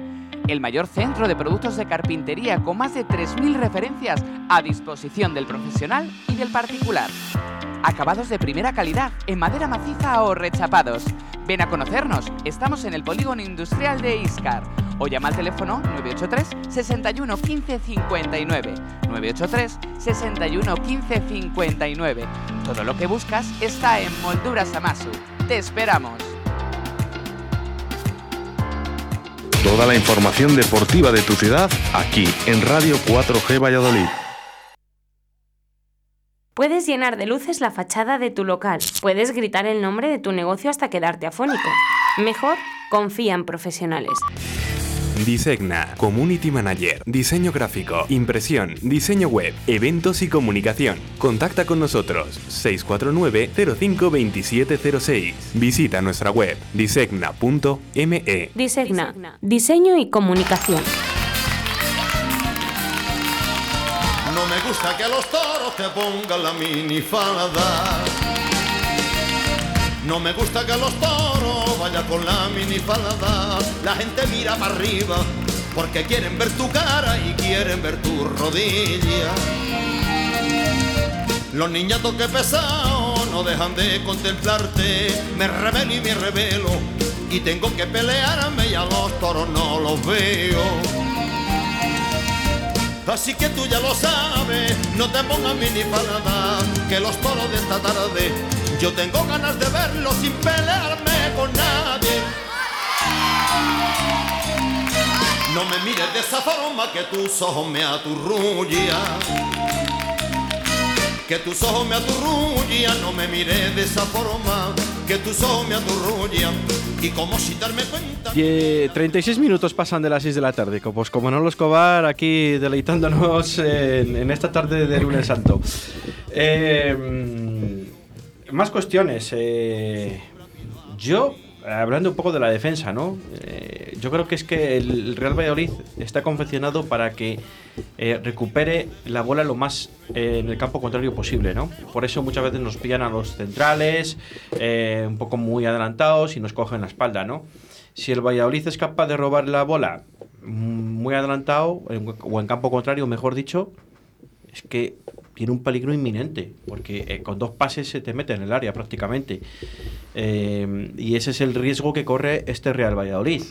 El mayor centro de productos de carpintería con más de 3.000 referencias a disposición del profesional y del particular. Acabados de primera calidad en madera maciza o rechapados. Ven a conocernos, estamos en el polígono industrial de Iscar. O llama al teléfono 983 61 15 59. 983 61 15 59. Todo lo que buscas está en Molduras Amasu. Te esperamos. Toda la información deportiva de tu ciudad aquí en Radio 4G Valladolid. Puedes llenar de luces la fachada de tu local. Puedes gritar el nombre de tu negocio hasta quedarte afónico. Mejor, confía en profesionales. Disegna, Community Manager, Diseño Gráfico, Impresión, Diseño Web, Eventos y Comunicación. Contacta con nosotros 649-052706. Visita nuestra web disegna.me. Disegna, diseño y comunicación. No me gusta que los toros te pongan la minifalda. No me gusta que los toros vayan con la minifalda. La gente mira para arriba porque quieren ver tu cara y quieren ver tu rodilla. Los niñatos que pesado no dejan de contemplarte. Me revelo y me revelo y tengo que pelearme y a los toros no los veo. Así que tú ya lo sabes, no te pongas minifalda, que los toros de esta tarde yo tengo ganas de verlos sin pelearme con nadie. No me mires de esa forma que tus ojos me aturrullan. Que tus ojos me aturrullan, no me mires de esa forma que tus ojos me aturrullan. Y como si darme cuenta. Die- 36 minutos pasan de las 6 de la tarde, pues como Manolo Escobar aquí deleitándonos en, en esta tarde de lunes santo. Eh, más cuestiones. eh, yo, hablando un poco de la defensa, ¿no? Eh, yo creo que es que el Real Valladolid está confeccionado para que eh, recupere la bola lo más en el campo contrario posible, ¿no? Por eso muchas veces nos pillan a los centrales, un poco muy adelantados y nos cogen la espalda, ¿no? Si el Valladolid es capaz de robar la bola mm, muy adelantado, o en campo contrario, mejor dicho, es que tiene un peligro inminente, porque eh, con dos pases se te mete en el área prácticamente. Eh, y ese es el riesgo que corre este Real Valladolid.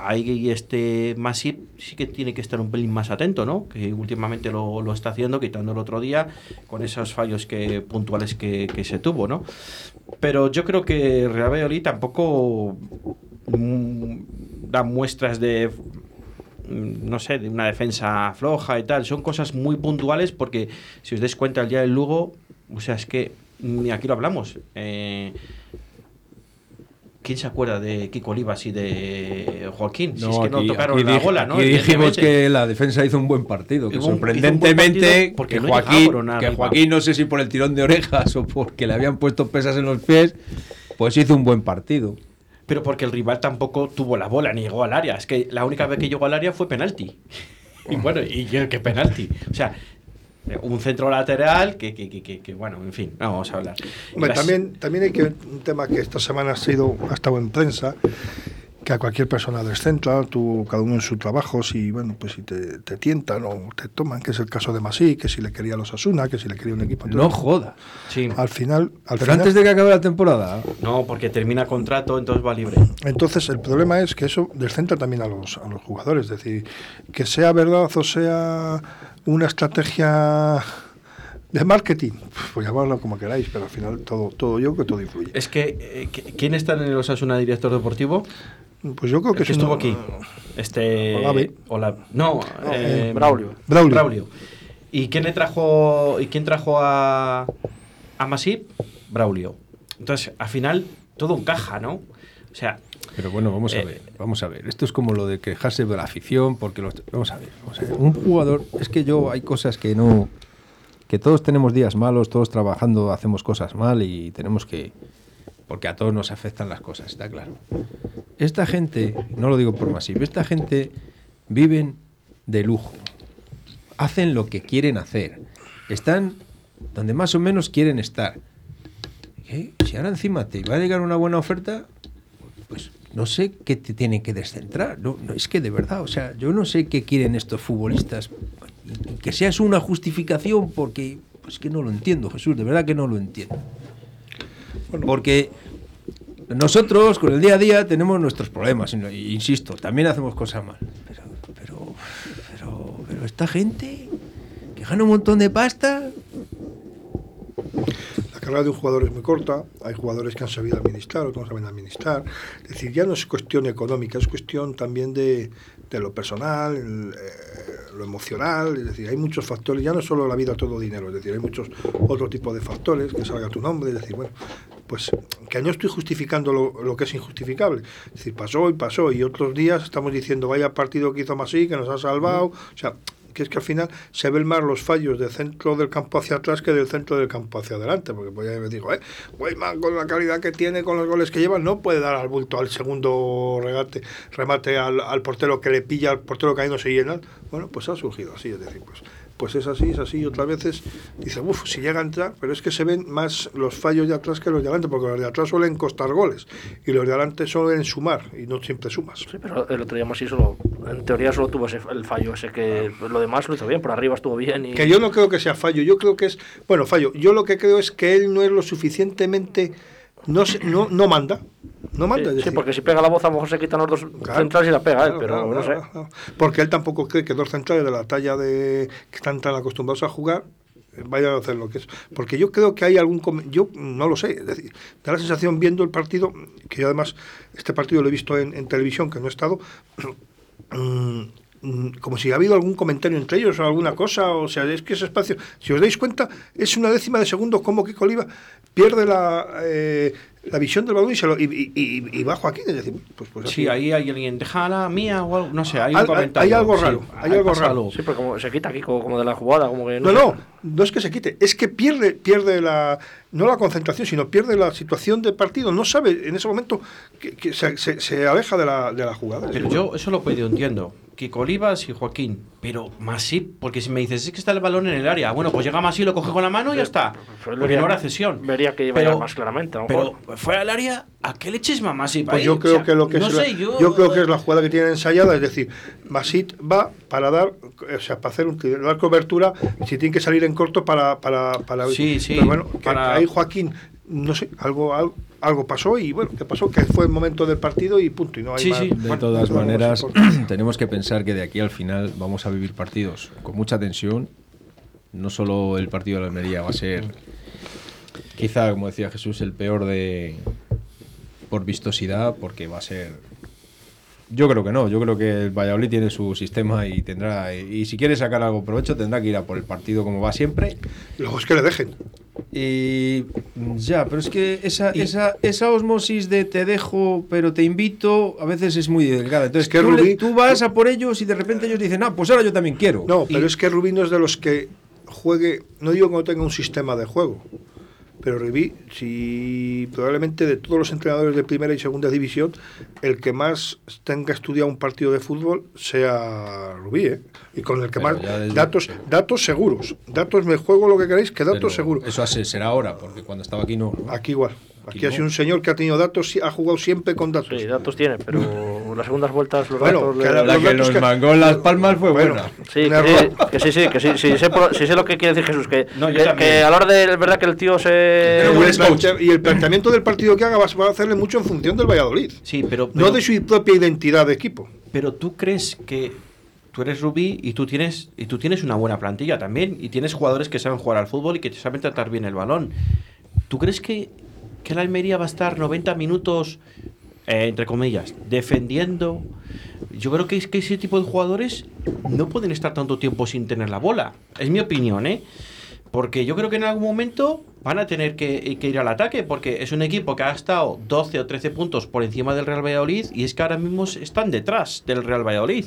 Ahí este Masip sí que tiene que estar un pelín más atento, ¿no? Que últimamente lo, lo está haciendo, quitando el otro día, con esos fallos que, puntuales que, que se tuvo, ¿no? Pero yo creo que Real Valladolid tampoco mm, da muestras de no sé, de una defensa floja y tal. Son cosas muy puntuales porque si os dais cuenta el día del Lugo, o sea, es que ni aquí lo hablamos. Eh, ¿Quién se acuerda de Kiko Olivas y de Joaquín? si es que no tocaron la dije- bola, ¿no? aquí dijimos que la defensa hizo un buen partido, que un- sorprendentemente partido porque que, no Joaquín, que. Joaquín, no sé si por el tirón de orejas o porque le habían puesto pesas en los pies, pues hizo un buen partido. Pero porque el rival tampoco tuvo la bola ni llegó al área. Es que la única vez que llegó al área fue penalti. Y bueno, y qué qué penalti. O sea, un centro lateral que, que, que, que- que, bueno, en fin, no vamos a hablar. Las- también, también hay que un tema que esta semana ha sido ha estado en prensa que a cualquier persona descentra, tú cada uno en su trabajo, si bueno, pues si te, te tientan o te toman, que es el caso de Masí, que si le quería a los Asuna, que si le quería un equipo. No joda. Sí. Al final, al Pero final- antes de que acabe la temporada. No, porque termina contrato, entonces va libre. Entonces, el problema es que eso descentra también a los, a los jugadores. Es decir, que sea verdad o sea una estrategia de marketing, pues llamarlo como queráis, pero al final todo, todo yo que todo influye. Es que, eh, ¿qui- ¿quién está en el Osasuna director deportivo? Pues yo creo que estuvo aquí. Este. Olave. Ola- no, No, eh, eh, Braulio. Braulio. ¿Y quién le trajo. ¿Y quién trajo a. a Masip? Braulio. Entonces, al final, todo encaja, ¿no? O sea. Pero bueno, vamos a Eh, ver, vamos a ver. Esto es como lo de quejarse de la afición, porque los, vamos a ver, vamos a ver. Un jugador, es que yo hay cosas que no, que todos tenemos días malos, todos trabajando hacemos cosas mal y tenemos que, porque a todos nos afectan las cosas, está claro. Esta gente, no lo digo por masivo, esta gente viven de lujo, hacen lo que quieren hacer, están donde más o menos quieren estar. Si ahora encima te va a llegar una buena oferta, pues no sé qué te tienen que descentrar. No, es que de verdad, o sea, yo no sé qué quieren estos futbolistas. Y- que sea eso una justificación porque, pues que no lo entiendo, Jesús, de verdad que no lo entiendo. Porque nosotros con el día a día tenemos nuestros problemas, insisto, también hacemos cosas mal. Pero, pero, pero, pero esta gente que gana un montón de pasta, La carrera de un jugador es muy corta, hay jugadores que han sabido administrar, otros no saben administrar. Es decir, ya no es cuestión económica, es cuestión también de, de lo personal, eh, lo emocional. Es decir, hay muchos factores, ya no es solo la vida todo dinero, es decir, hay muchos otro tipo de factores, que salga tu nombre, es decir, bueno, pues que no estoy justificando lo, lo que es injustificable. Es decir, pasó y pasó, y otros días estamos diciendo, vaya partido que hizo Masí, que nos ha salvado. O sea, que es que al final se ven más los fallos del centro del campo hacia atrás que del centro del campo hacia adelante, porque pues ya me digo, eh, Weisman con la calidad que tiene, con los goles que lleva, no puede dar al bulto al segundo regate, remate al, al portero que le pilla al portero no se llenan. Bueno, pues ha surgido así, es decir, pues, pues es así, es así, y otras veces dice, uff, si llega a entrar, pero es que se ven más los fallos de atrás que los de adelante, porque los de atrás suelen costar goles, y los de adelante suelen sumar, y no siempre sumas. Pero el otro día Masí solo, en teoría solo tuvo ese, el fallo ese que lo demás lo hizo bien, por arriba estuvo bien y... Que yo no creo que sea fallo, yo creo que es, bueno, fallo, yo lo que creo es que él no es lo suficientemente, no, se- no, no manda, no manda. Sí, porque si pega la voz a lo mejor se quitan los dos Claro, centrales y la pega claro, pero claro, no sé. Porque él tampoco cree que dos centrales de la talla de que están tan acostumbrados a jugar eh, vayan a hacer lo que es. Porque yo creo que hay algún... Yo no lo sé, es decir, da la sensación viendo el partido, que yo además este partido lo he visto en, en televisión, que no he estado, mm, como si ha habido algún comentario entre ellos o alguna cosa, o sea, es que ese espacio, si os dais cuenta, es una décima de segundo como Kiko Oliva pierde la, eh, la visión del balón y, se lo, y, y, y- y va Joaquín, es decir, pues, pues Sí, ahí hay alguien, déjala mía o algo, no sé, hay un Hay- hay- comentario. hay algo sí, raro, hay algo raro. algo. Sí, pero como se quita aquí como, como de la jugada, como que No, no, no es que se quite, es que pierde, pierde la, no la concentración, sino pierde la situación de partido. No sabe en ese momento que, que se, se- se aleja de la, de la jugada. Pero yo eso lo puedo entiendo. Kiko Olivas y Joaquín. Pero Masip, porque si me dices es que está el balón en el área, bueno, pues llega Masip, lo coge con la mano y ya está. Pues Porque no era cesión. Vería que iba a Pero- llegar más claramente. A lo mejor. Pero fuera del área, ¿a qué le eches más Masip Pues ahí? yo O creo sea, que lo que no es la- yo, yo creo que es la jugada que tienen ensayada, es decir, Masit va para dar, o sea, para hacer un, dar cobertura, si tiene que salir en corto para, para, para Sí, sí, Pero bueno, para- ahí Joaquín, no sé, algo, algo, algo pasó y bueno, ¿qué pasó? Que fue el momento del partido y punto. Y no hay Sí, más- sí. De todas no, maneras, tenemos que pensar que de aquí al final vamos a vivir partidos con mucha tensión. No solo el partido de la Almería va a ser, quizá, como decía Jesús, el peor de por vistosidad, porque va a ser. Yo creo que no. Yo creo que el Valladolid tiene su sistema y tendrá. Y si quiere sacar algo provecho, tendrá que ir a por el partido como va siempre. Luego es que le dejen. Y ya, pero es que esa, esa, esa osmosis de te dejo, pero te invito, a veces es muy delgada. Entonces, Es que tú, le- Rubí- tú vas a por ellos y de repente ellos dicen, ah, pues ahora yo también quiero. No, Y- pero es que Rubí no es de los que juegue, no digo que no tenga un sistema de juego, pero Rubí, si probablemente de todos los entrenadores de primera y segunda división, el que más tenga estudiado un partido de fútbol sea Rubí, ¿eh? Y con el que Pero más desde- datos, datos seguros, datos me juego lo que queráis, que datos pero seguros. Eso será ahora, porque cuando estaba aquí no. ¿no? Aquí igual. Aquí Aquí ha sido un señor que ha tenido datos, sí, ha jugado siempre con datos. Sí, datos tiene, pero las segundas vueltas los Bueno, datos... la- La los que datos nos que- mangó en las palmas fue Bueno, buena. Sí, que, sí, sí, que sí, sí, sé, por- sí sé lo que quiere decir Jesús, que, No, que, a la hora de, es verdad que el tío se... El y el planteamiento del partido que haga va, a hacerle mucho en función del Valladolid. Sí, pero, No de su propia identidad de equipo. Pero tú crees que tú eres Rubí y tú tienes y tú tienes una buena plantilla también y tienes jugadores que saben jugar al fútbol y que saben tratar bien el balón. ¿Tú crees que, que la Almería va a estar 90 minutos eh, entre comillas defendiendo? Yo creo que es que ese tipo de jugadores no pueden estar tanto tiempo sin tener la bola. Es mi opinión, ¿eh? Porque yo creo que en algún momento van a tener que, que ir al ataque, porque es un equipo que ha estado 12 o 13 puntos por encima del Real Valladolid y es que ahora mismo están detrás del Real Valladolid.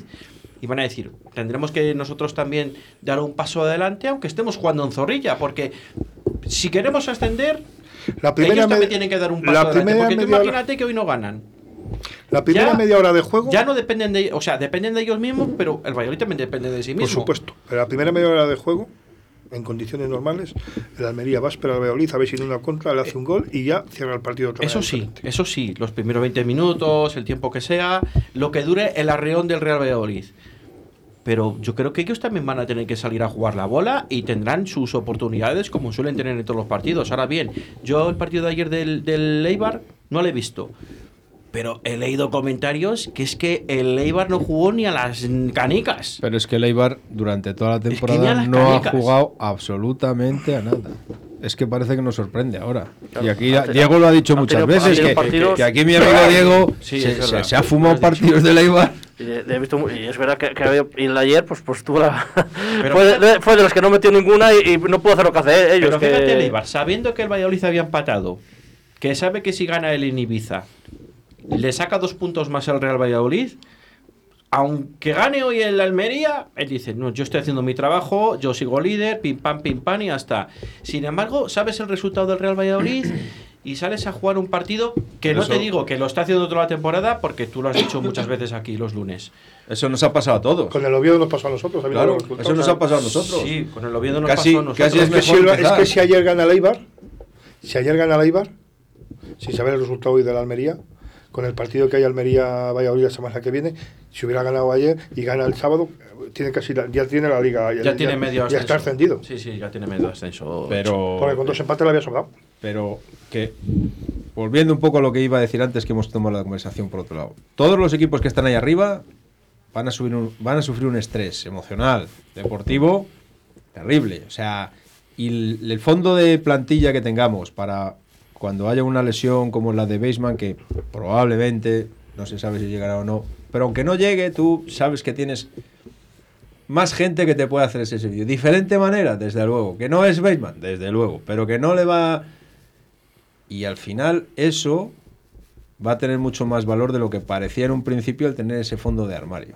Y van a decir, tendremos que nosotros también dar un paso adelante, aunque estemos jugando en zorrilla, porque si queremos ascender, La primera, ellos también tienen que dar un paso la adelante. primera Porque tú media hora- imagínate que hoy no ganan. la primera ya- media hora de juego, Ya no dependen de o sea, dependen de ellos mismos, pero el Valladolid también depende de sí por mismo. supuesto, pero la primera media hora de juego, en condiciones normales, el Almería va a esperar al Valladolid a ver si en una contra le hace un gol y ya cierra el partido otra Eso vez sí, diferente. eso sí, los primeros 20 minutos, el tiempo que sea, lo que dure el arreón del Real Valladolid. Pero yo creo que ellos también van a tener que salir a jugar la bola y tendrán sus oportunidades como suelen tener en todos los partidos. Ahora bien, yo el partido de ayer del, del Eibar no lo he visto. Pero he leído comentarios que es que el Eibar no jugó ni a las canicas. Pero es que el Eibar durante toda la temporada no ha jugado absolutamente a nada. Es que parece que nos sorprende ahora. Claro, y aquí Diego lo ha dicho ha muchas veces, que, partidos- que aquí mi amigo Diego Sí, se, ha fumado partidos. Y, de- de- he visto y es verdad que, que había- y el ayer pues, pues tuvo la... Fue, de, fue de los que no metió ninguna y, y no pudo hacer lo que hace ellos. Pero que- fíjate el Eibar, sabiendo que el Valladolid había empatado, que sabe que si gana el en Ibiza, le saca dos puntos más al Real Valladolid, aunque gane hoy el Almería, él dice, no, yo estoy haciendo mi trabajo, yo sigo líder, pim pam, pim pam y hasta. Sin embargo, sabes el resultado del Real Valladolid y sales a jugar un partido que no Eso- te digo que lo está haciendo toda la temporada, porque tú lo has dicho muchas veces aquí los lunes. Eso nos ha pasado a todos. Con el Oviedo nos pasó a nosotros. Claro, los resultados. eso nos ha pasado a nosotros. Sí, con el Oviedo nos Casi- pasó a nosotros. casi Es que, si, es que si ayer gana el Eibar, si ayer gana el Eibar, sin saber el resultado hoy de la Almería, con el partido que hay Almería-Valladolid la semana que viene, si hubiera ganado ayer y gana el sábado, tiene casi la- ya tiene la liga. ya tiene medio Ya está ascenso. ascendido. Sí, sí, ya tiene medio ascenso. Pero, Porque con dos empates le había sobrado. pero que, volviendo un poco a lo que iba a decir antes, que hemos tomado la conversación por otro lado. Todos los equipos que están ahí arriba van a, subir un- van a sufrir un estrés emocional, deportivo, terrible. O sea, y el, el fondo de plantilla que tengamos para cuando haya una lesión como la de Baseman, que probablemente no se sabe si llegará o no, Pero aunque no llegue, tú sabes que tienes más gente que te puede hacer ese servicio. Diferente manera, desde luego. Que no es Bateman, desde luego. Pero que no le va... Y al final eso va a tener mucho más valor de lo que parecía en un principio el tener ese fondo de armario.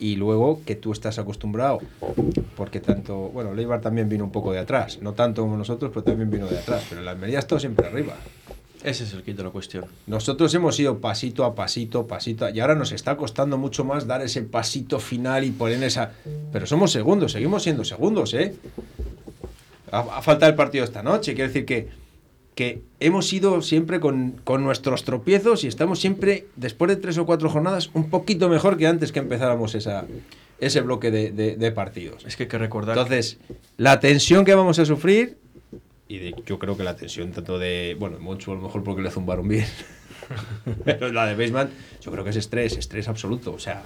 Y luego que tú estás acostumbrado, porque tanto, bueno, Leibar también vino un poco de atrás, no tanto como nosotros, pero también vino de atrás, pero la Almería ha estado siempre arriba. Ese es el kit de la cuestión. Nosotros hemos ido pasito a pasito, pasito, a- y ahora nos está costando mucho más dar ese pasito final y poner esa... Pero somos segundos, seguimos siendo segundos, ¿eh? A, a falta del partido esta noche, quiero decir que, que hemos ido siempre con, con nuestros tropiezos y estamos siempre, después de tres o cuatro jornadas, un poquito mejor que antes que empezáramos esa, ese bloque de, de- de partidos. Es que hay que recordar. Entonces, la tensión que vamos a sufrir, y de- yo creo que la tensión tanto de, bueno, Monchu a lo mejor porque le zumbaron bien, pero la de Baseman, yo creo que es estrés, estrés absoluto. O sea,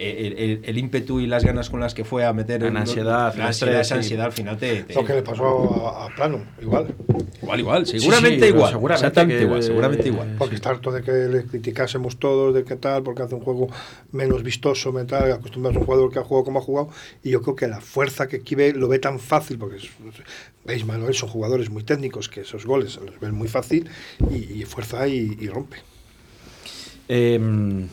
el, el- el ímpetu y las ganas con las que fue a meter... La el- ansiedad, la ansiedad, esa ansiedad al final te... te- Lo que le pasó a, a Plano, igual. Igual, igual, seguramente sí, igual. seguramente exactamente que- igual, seguramente igual. Porque está harto de que le criticásemos todos, de qué tal, porque hace un juego menos vistoso, mental, acostumbrados a un jugador que ha jugado como ha jugado. Y yo creo que la fuerza que aquí ve lo ve tan fácil, porque es- veis, Manuel, son jugadores muy técnicos que esos goles los ven muy fácil y, y fuerza y, y rompe. Eh,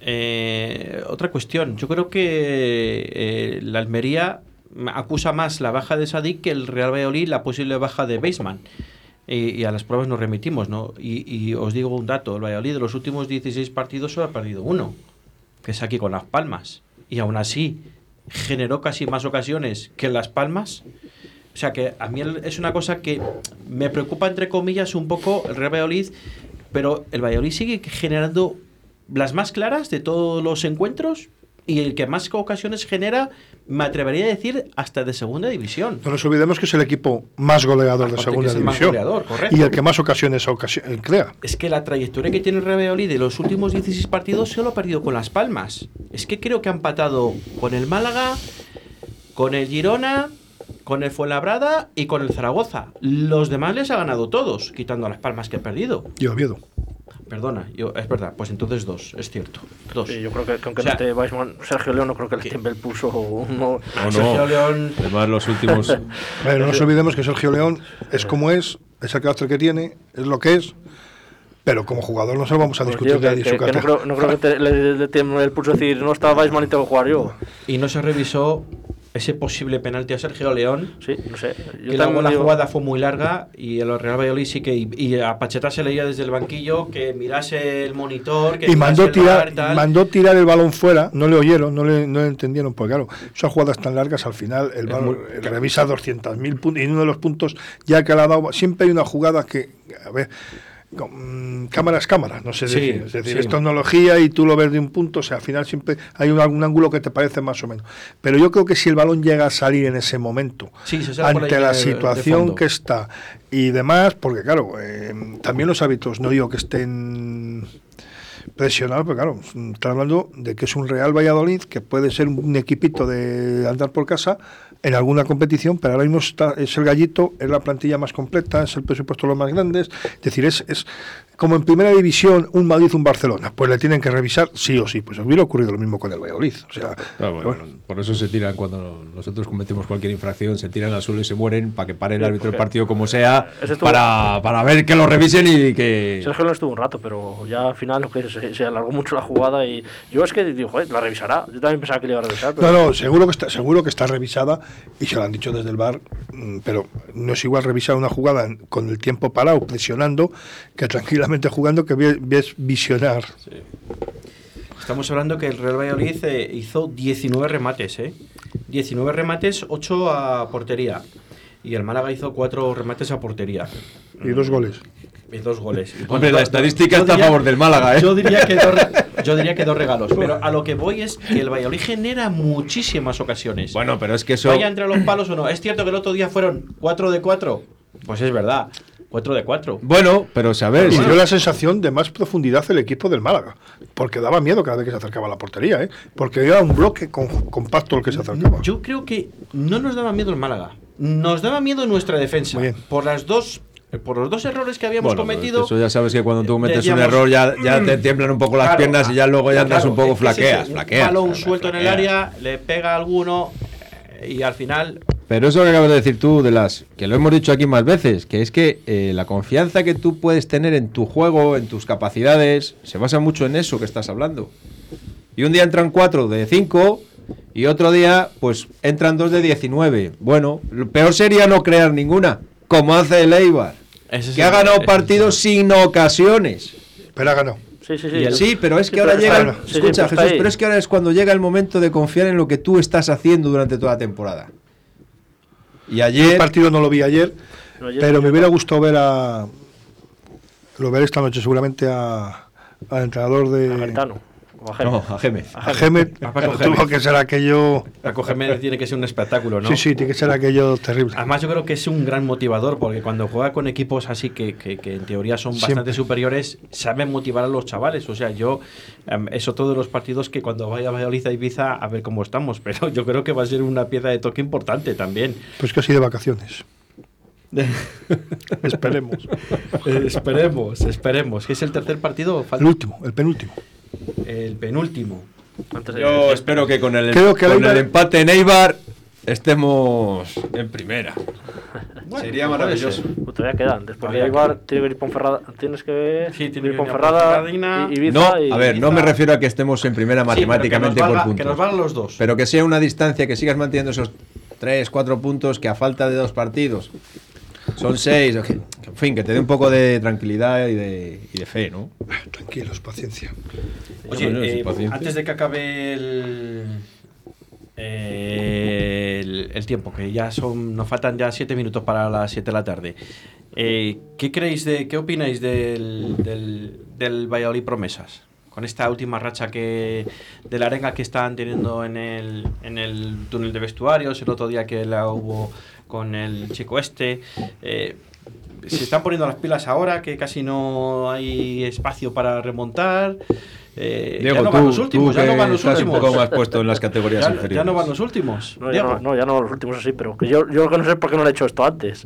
eh, otra cuestión. Yo creo que eh, la Almería acusa más la baja de Sadik que el Real Valladolid la posible baja de Baseman. Y, a las pruebas nos remitimos, ¿no? Y, os digo un dato: el Valladolid de los últimos 16 partidos solo ha perdido uno, que es aquí con Las Palmas. Y aún así generó casi más ocasiones que Las Palmas. O sea que a mí es una cosa que me preocupa, entre comillas, un poco el Real Valladolid, pero el Valladolid sigue generando las más claras de todos los encuentros y el que más ocasiones genera, me atrevería a decir, hasta de segunda división. No nos olvidemos que es el equipo más goleador de Aparte segunda más división. goleador, correcto. y el que más ocasiones ocasio- eh, crea. Es que la trayectoria que tiene el Real Valladolid de los últimos 16 partidos solo ha perdido con Las Palmas. Es que creo que ha empatado con el Málaga, con el Girona, con el Fuenlabrada y con el Zaragoza. Los demás les ha ganado todos, quitando a Las Palmas que ha perdido. Y Oviedo. Perdona, yo, es verdad, pues entonces dos, es cierto. Dos. Sí, yo creo que, que aunque O sea, no esté Weissman, Sergio León no creo que le tiemble el pulso uno. No, Sergio León- Además, los últimos... Bueno, no nos olvidemos que Sergio León es como es, es el carácter que tiene, es lo que es, pero como jugador no se lo vamos a Pues, discutir tío, de que, su que- que no creo, no creo que te- le, le tiemble el pulso decir, no está Weissman y tengo que jugar yo. Y no se revisó ese posible penalti a Sergio León. Sí, no sé. Yo que luego la digo- jugada fue muy larga y el Real Valladolid sí que. Y, y a Pacheta se leía desde el banquillo que mirase el monitor. Que Y mandó tirar, mandó tirar el balón fuera, no le oyeron, no le, no le entendieron, porque claro, esas jugadas tan largas al final el balón muy- eh, revisa 200.000 puntos y uno de los puntos ya que le ha dado, siempre hay una jugada que, a ver, mm, cámara es cámara, no sé Sí, decir, es decir, sí. es tecnología y tú lo ves de un punto, o sea, al final siempre hay un, algún ángulo que te parece más o menos. Pero yo creo que si el balón llega a salir en ese momento, Sí, ante la de- situación que está y demás, porque claro, eh, también los hábitos, no digo que estén presionados, pero claro, está hablando de que es un Real Valladolid que puede ser un equipito de andar por casa en alguna competición, pero ahora mismo está, es el gallito, es la plantilla más completa, es el presupuesto de los más grandes, es decir, es, es como en primera división un Madrid, un Barcelona, pues le tienen que revisar sí o sí, pues hubiera ocurrido lo mismo con el Valladolid, o sea, Ah, bueno, por eso se tiran cuando nosotros cometemos cualquier infracción, se tiran al suelo y se mueren para que pare el árbitro del partido como sea, para, para ver que lo revisen y que... Sergio León estuvo un rato, pero ya al final lo que se, se alargó mucho la jugada y yo es que digo, joder, la revisará. Yo también pensaba que le iba a revisar. Pero No, no, seguro que está, seguro que está revisada y se lo han dicho desde el bar, mm, pero no es igual revisar una jugada con el tiempo parado, presionando, que jugando, que ves visionar. Estamos hablando que el Real Valladolid eh, hizo 19 remates, ¿eh? 19 remates, 8 a portería. Y el Málaga hizo 4 remates a portería. Y dos goles. Y dos goles. Y Hombre, la estadística está a favor del Málaga, ¿eh? Yo diría, que dos, yo diría que dos regalos. Pero a lo que voy es que el Valladolid genera muchísimas ocasiones. Bueno, pero es que eso... Vaya entre los palos o no. ¿Es cierto que el otro día fueron 4 de 4? Pues es verdad. 4 de 4. Bueno, pero sabes... Y dio la sensación de más profundidad el equipo del Málaga, porque daba miedo cada vez que se acercaba a la portería, ¿eh? porque era un bloque con- compacto el que se acercaba. Yo creo que no nos daba miedo el Málaga. Nos daba miedo nuestra defensa. Muy bien. Por las dos Eh, Por los dos errores que habíamos Bueno, cometido. eso ya sabes que cuando tú cometes un decíamos, error ya, ya te "Mm". tiemblan un poco las Claro, piernas y ya luego ya andas claro, un poco flaqueas, ese, flaqueas. Un balón flaqueas, suelto en el flaqueas. área, le pega a alguno eh, y al final. Pero eso que acabas de decir tú, de las que lo hemos dicho aquí más veces, que es que eh, la confianza que tú puedes tener en tu juego, en tus capacidades, se basa mucho en eso que estás hablando. Y un día entran cuatro de cinco y otro día, pues entran dos de 19. Bueno, lo peor sería no crear ninguna, como hace el Eibar, es que el- ha ganado es partidos sin ocasiones. Pero ha ganado. Sí, sí, sí. Sí, pero es Sí, que ahora llega. el- escucha, Jesús, pero es que ahora es cuando llega el momento de confiar en lo que tú estás haciendo durante toda la temporada. Y Yo el ayer. partido no lo vi ayer, ayer pero me hubiera gustado ver a. Lo veré esta noche seguramente a, al entrenador de. Garitano. O a No, Gémez. a Gémez. A Gémez. A Paco Tuvo Gémez. que ser aquello. Paco Jiménez tiene que ser un espectáculo, ¿no? Sí, sí, tiene que ser aquello terrible. Además, yo creo que es un gran motivador porque cuando juega con equipos así que, que- que en teoría son Siempre. bastante superiores, saben motivar a los chavales. O sea, yo, em, es otro de los partidos que cuando vaya a Valladolid a Ibiza, a ver cómo estamos. Pero yo creo que va a ser una pieza de toque importante también. Pues que así de vacaciones. Esperemos. Eh, esperemos, esperemos. ¿Qué es el tercer partido? Falta El último, el penúltimo. El penúltimo. Yo espero que con el, Creo que con el empate en Eibar estemos en primera. Sería maravilloso. Pues todavía quedan. Después de Eibar, tiene que ir Ponferrada. Tienes que Sí, tiene ir que Ponferrada y Ibiza. No, y, a ver, no me refiero a que estemos en primera Sí, matemáticamente nos por valga- puntos. Que nos valgan los dos. Pero que sea una distancia, que sigas manteniendo esos 3, 4 puntos que a falta de dos partidos son 6. En fin, que te dé un poco de tranquilidad y de, y de fe, ¿no? Tranquilos, paciencia. Oye, eh, paciencia. antes de que acabe el, eh, el, el tiempo, que ya son, nos faltan ya siete minutos para las 7 de la tarde. eh, ¿Qué creéis de, qué opináis del, del, del Valladolid Promesas? Con esta última racha que de la arenga que están teniendo en el, en el túnel de vestuarios, el otro día que la hubo con el chico este. eh, se están poniendo las pilas ahora, que casi no hay espacio para remontar. Eh, Diego, ya no tú, van los últimos, tú ya no van los estás un últimos. poco más puesto en las categorías Ya, inferiores. ya no van los últimos. No ya no, no, ya no los últimos así, pero que yo, yo lo que no sé es por qué no le he hecho esto antes.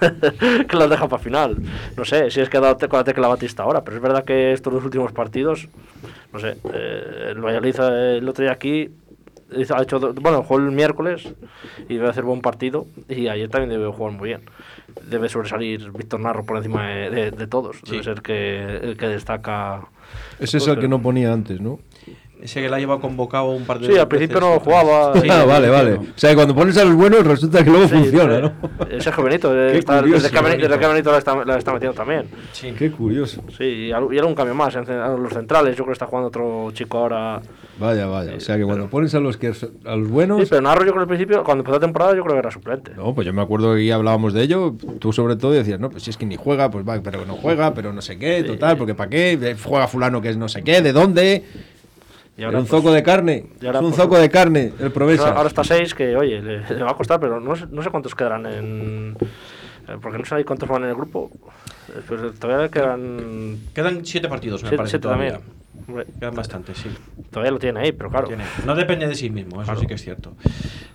que las deja para final. No sé, si es que ha dado con la tecla Batista ahora, pero es verdad que estos dos últimos partidos, no sé, eh, el Valladolid eh, el otro día aquí ha hecho, bueno, jugó el miércoles y debe hacer buen partido y ayer también debe jugar muy bien. Debe sobresalir Víctor Narro por encima de, de- de todos. Debe ser que el que destaca. Ese es el que no ponía antes, ¿no? Ese que la lleva convocado un par de Sí, al principio veces. no jugaba. Sí, ah, vale, al vale. O sea, que cuando pones a los buenos resulta que luego Sí, funciona, eh, ¿no? eh, Sergio Benito, eh, Qué está- curioso, desde que Benito. desde que ha venido la está, la está metiendo también. Sí. Qué curioso. Sí, y, al- y algún cambio más en los centrales. Yo creo que está jugando otro chico ahora. Vaya, vaya. O sea, que cuando pero- pones a los que a los buenos. Sí, pero Narro, yo creo que al principio, cuando empezó la temporada, yo creo que era suplente. No, pues yo me acuerdo que ya hablábamos de ello. Tú, sobre todo, decías, no, pues si es que ni juega, pues va, pero no juega, pero no sé qué, total, porque ¿para qué? Juega Fulano que es no sé qué, ¿de dónde? Y ahora, un pues, zoco de carne. y ahora, es un pues, zoco de carne, el Promesa. Ahora, está 6, que oye, le, le va a costar, pero no sé, no sé cuántos quedarán en. eh, Porque no sé cuántos van en el grupo. eh, Pero todavía quedan. Quedan siete partidos, me siete- parece. siete todavía. también. Bastantes, sí. Todavía lo tiene ahí, pero claro. Tiene. No depende de sí mismo, eso Claro. sí que es cierto.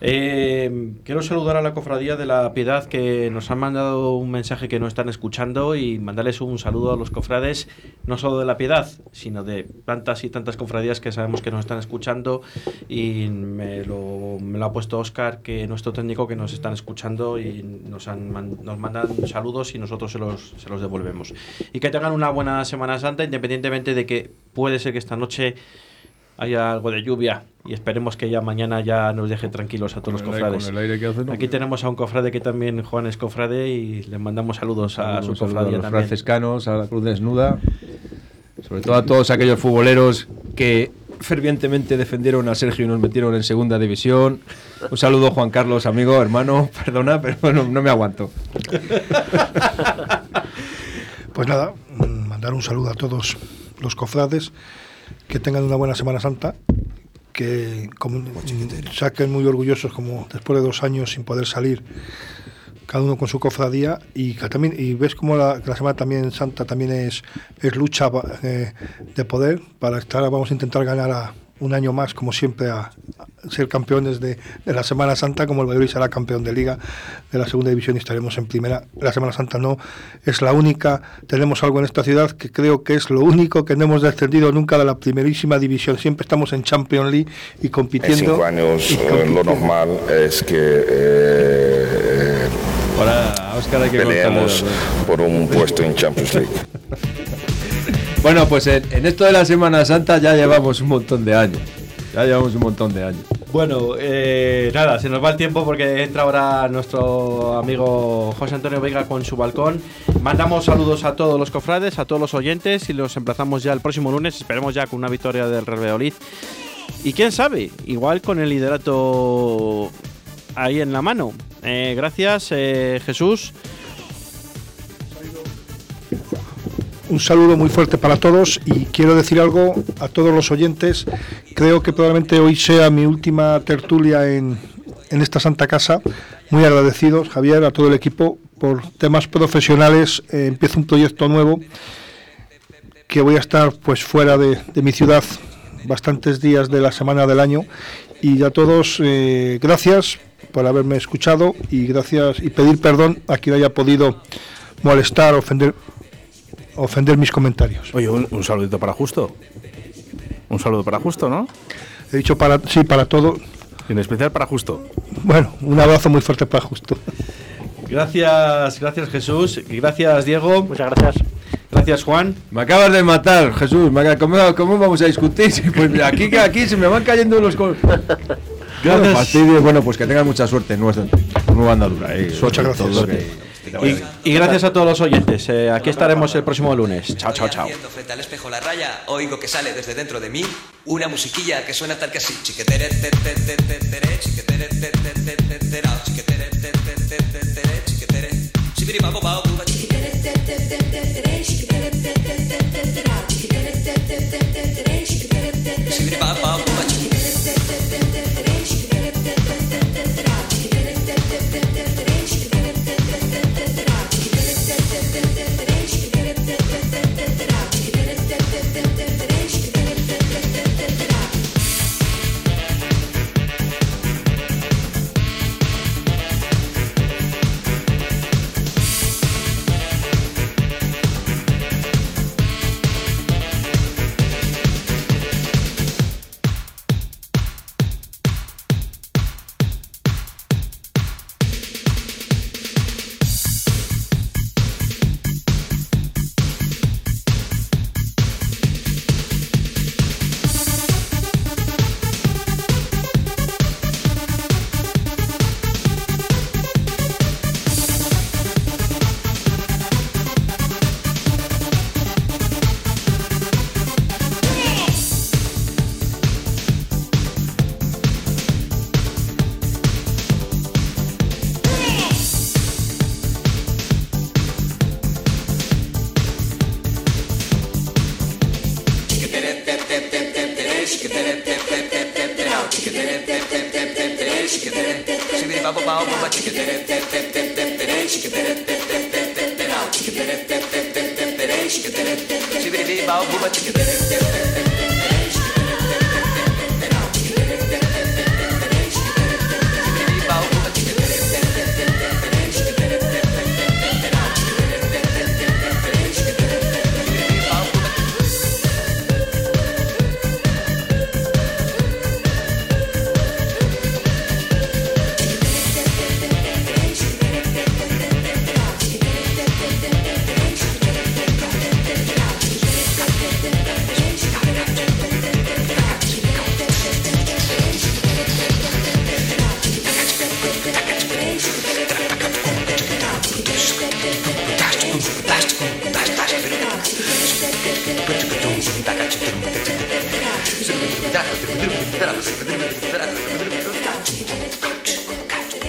Eh, quiero saludar a la cofradía de la Piedad que nos han mandado un mensaje que no están escuchando y mandarles un saludo a los cofrades, no solo de la Piedad, sino de tantas y tantas cofradías que sabemos que nos están escuchando y me lo, me lo ha puesto Oscar, que nuestro técnico que nos están escuchando y nos, han, nos mandan saludos y nosotros se los, se los devolvemos. Y que tengan una buena Semana Santa, independientemente de que puede ser que esta noche haya algo de lluvia y esperemos que ya mañana ya nos deje tranquilos a todos los aire- cofrades. con el aire que hace, ¿no? Aquí tenemos a un cofrade que también Juan es cofrade y le mandamos saludos a su saludo a cofradía los también. franciscanos, a la Cruz Desnuda, sobre todo a todos aquellos futboleros que fervientemente defendieron a Sergio y nos metieron en segunda división. Un saludo, Juan Carlos, amigo, hermano, perdona, pero no, no me aguanto. Pues nada, mm, mandar un saludo a todos los cofrades, que tengan una buena Semana Santa, que como- saquen muy orgullosos como después de dos años sin poder salir, cada uno con su cofradía y que también y ves como la, que la Semana también Santa también es, es lucha eh, de poder para estar, vamos a intentar ganar a, un año más, como siempre, a, a ser campeones de, de la Semana Santa, como el Valladolid será campeón de Liga de la Segunda División y estaremos en Primera. La Semana Santa no es la única. Tenemos algo en esta ciudad que creo que es lo único que no hemos descendido nunca de la primerísima división. Siempre estamos en Champions League y En compitiendo. cinco años eh, lo normal es que eh, Ahora, hay que peleemos por un puesto en Champions League. Bueno, pues en, esto de la Semana Santa ya llevamos un montón de años. Ya llevamos un montón de años. Bueno, eh, nada, se nos va el tiempo porque entra ahora nuestro amigo José Antonio Vega con su balcón. Mandamos saludos a todos los cofrades, a todos los oyentes y los emplazamos ya el próximo lunes. Esperemos ya con una victoria del Real Valladolid. Y quién sabe, igual con el liderato ahí en la mano. Eh, gracias, eh, Jesús. Un saludo muy fuerte para todos y quiero decir algo a todos los oyentes. Creo que probablemente hoy sea mi última tertulia en, en esta Santa Casa. Muy agradecidos, Javier, a todo el equipo por temas profesionales. Eh, empiezo un proyecto nuevo que voy a estar pues fuera de, mi ciudad bastantes días de la semana del año y a todos eh, gracias por haberme escuchado y gracias y pedir perdón a quien haya podido molestar, ofender ofender mis comentarios. Oye, un, un saludito para Justo. Un saludo para Justo, ¿no? He dicho para sí, para todo. En especial para Justo. Bueno, un abrazo muy fuerte para Justo. Gracias, gracias Jesús. Y gracias Diego. Muchas gracias. Gracias Juan. Me acabas de matar, Jesús. ¿Cómo, cómo vamos a discutir? Pues aquí, aquí se me van cayendo los... col- Bueno, fastidio. Bueno, pues que tengan mucha suerte en nuestra nueva andadura. eh. Muchas gracias. Todo que- que te vaya bien. Y, y gracias a todos los oyentes. Eh, aquí estaremos el próximo lunes. Chao, chao, chao. Haciendo frente al espejo la raya, oigo que sale desde dentro de mí una musiquilla que suena tal que así. Chiquetere, te, te, te, te, tere, chiquetere, te, te, te, te, terao, chiquetere, te, te, te, te, tere, chiquetere. Shibiri, babo, bao, buba, chiquetere, te, te, te, te, tere, chiquetere, te, te, te, te, terao, chiquetere, te, te, te, te, tere, chiquetere, te, te, Shibiri, bao, bao, buba, chiquetere,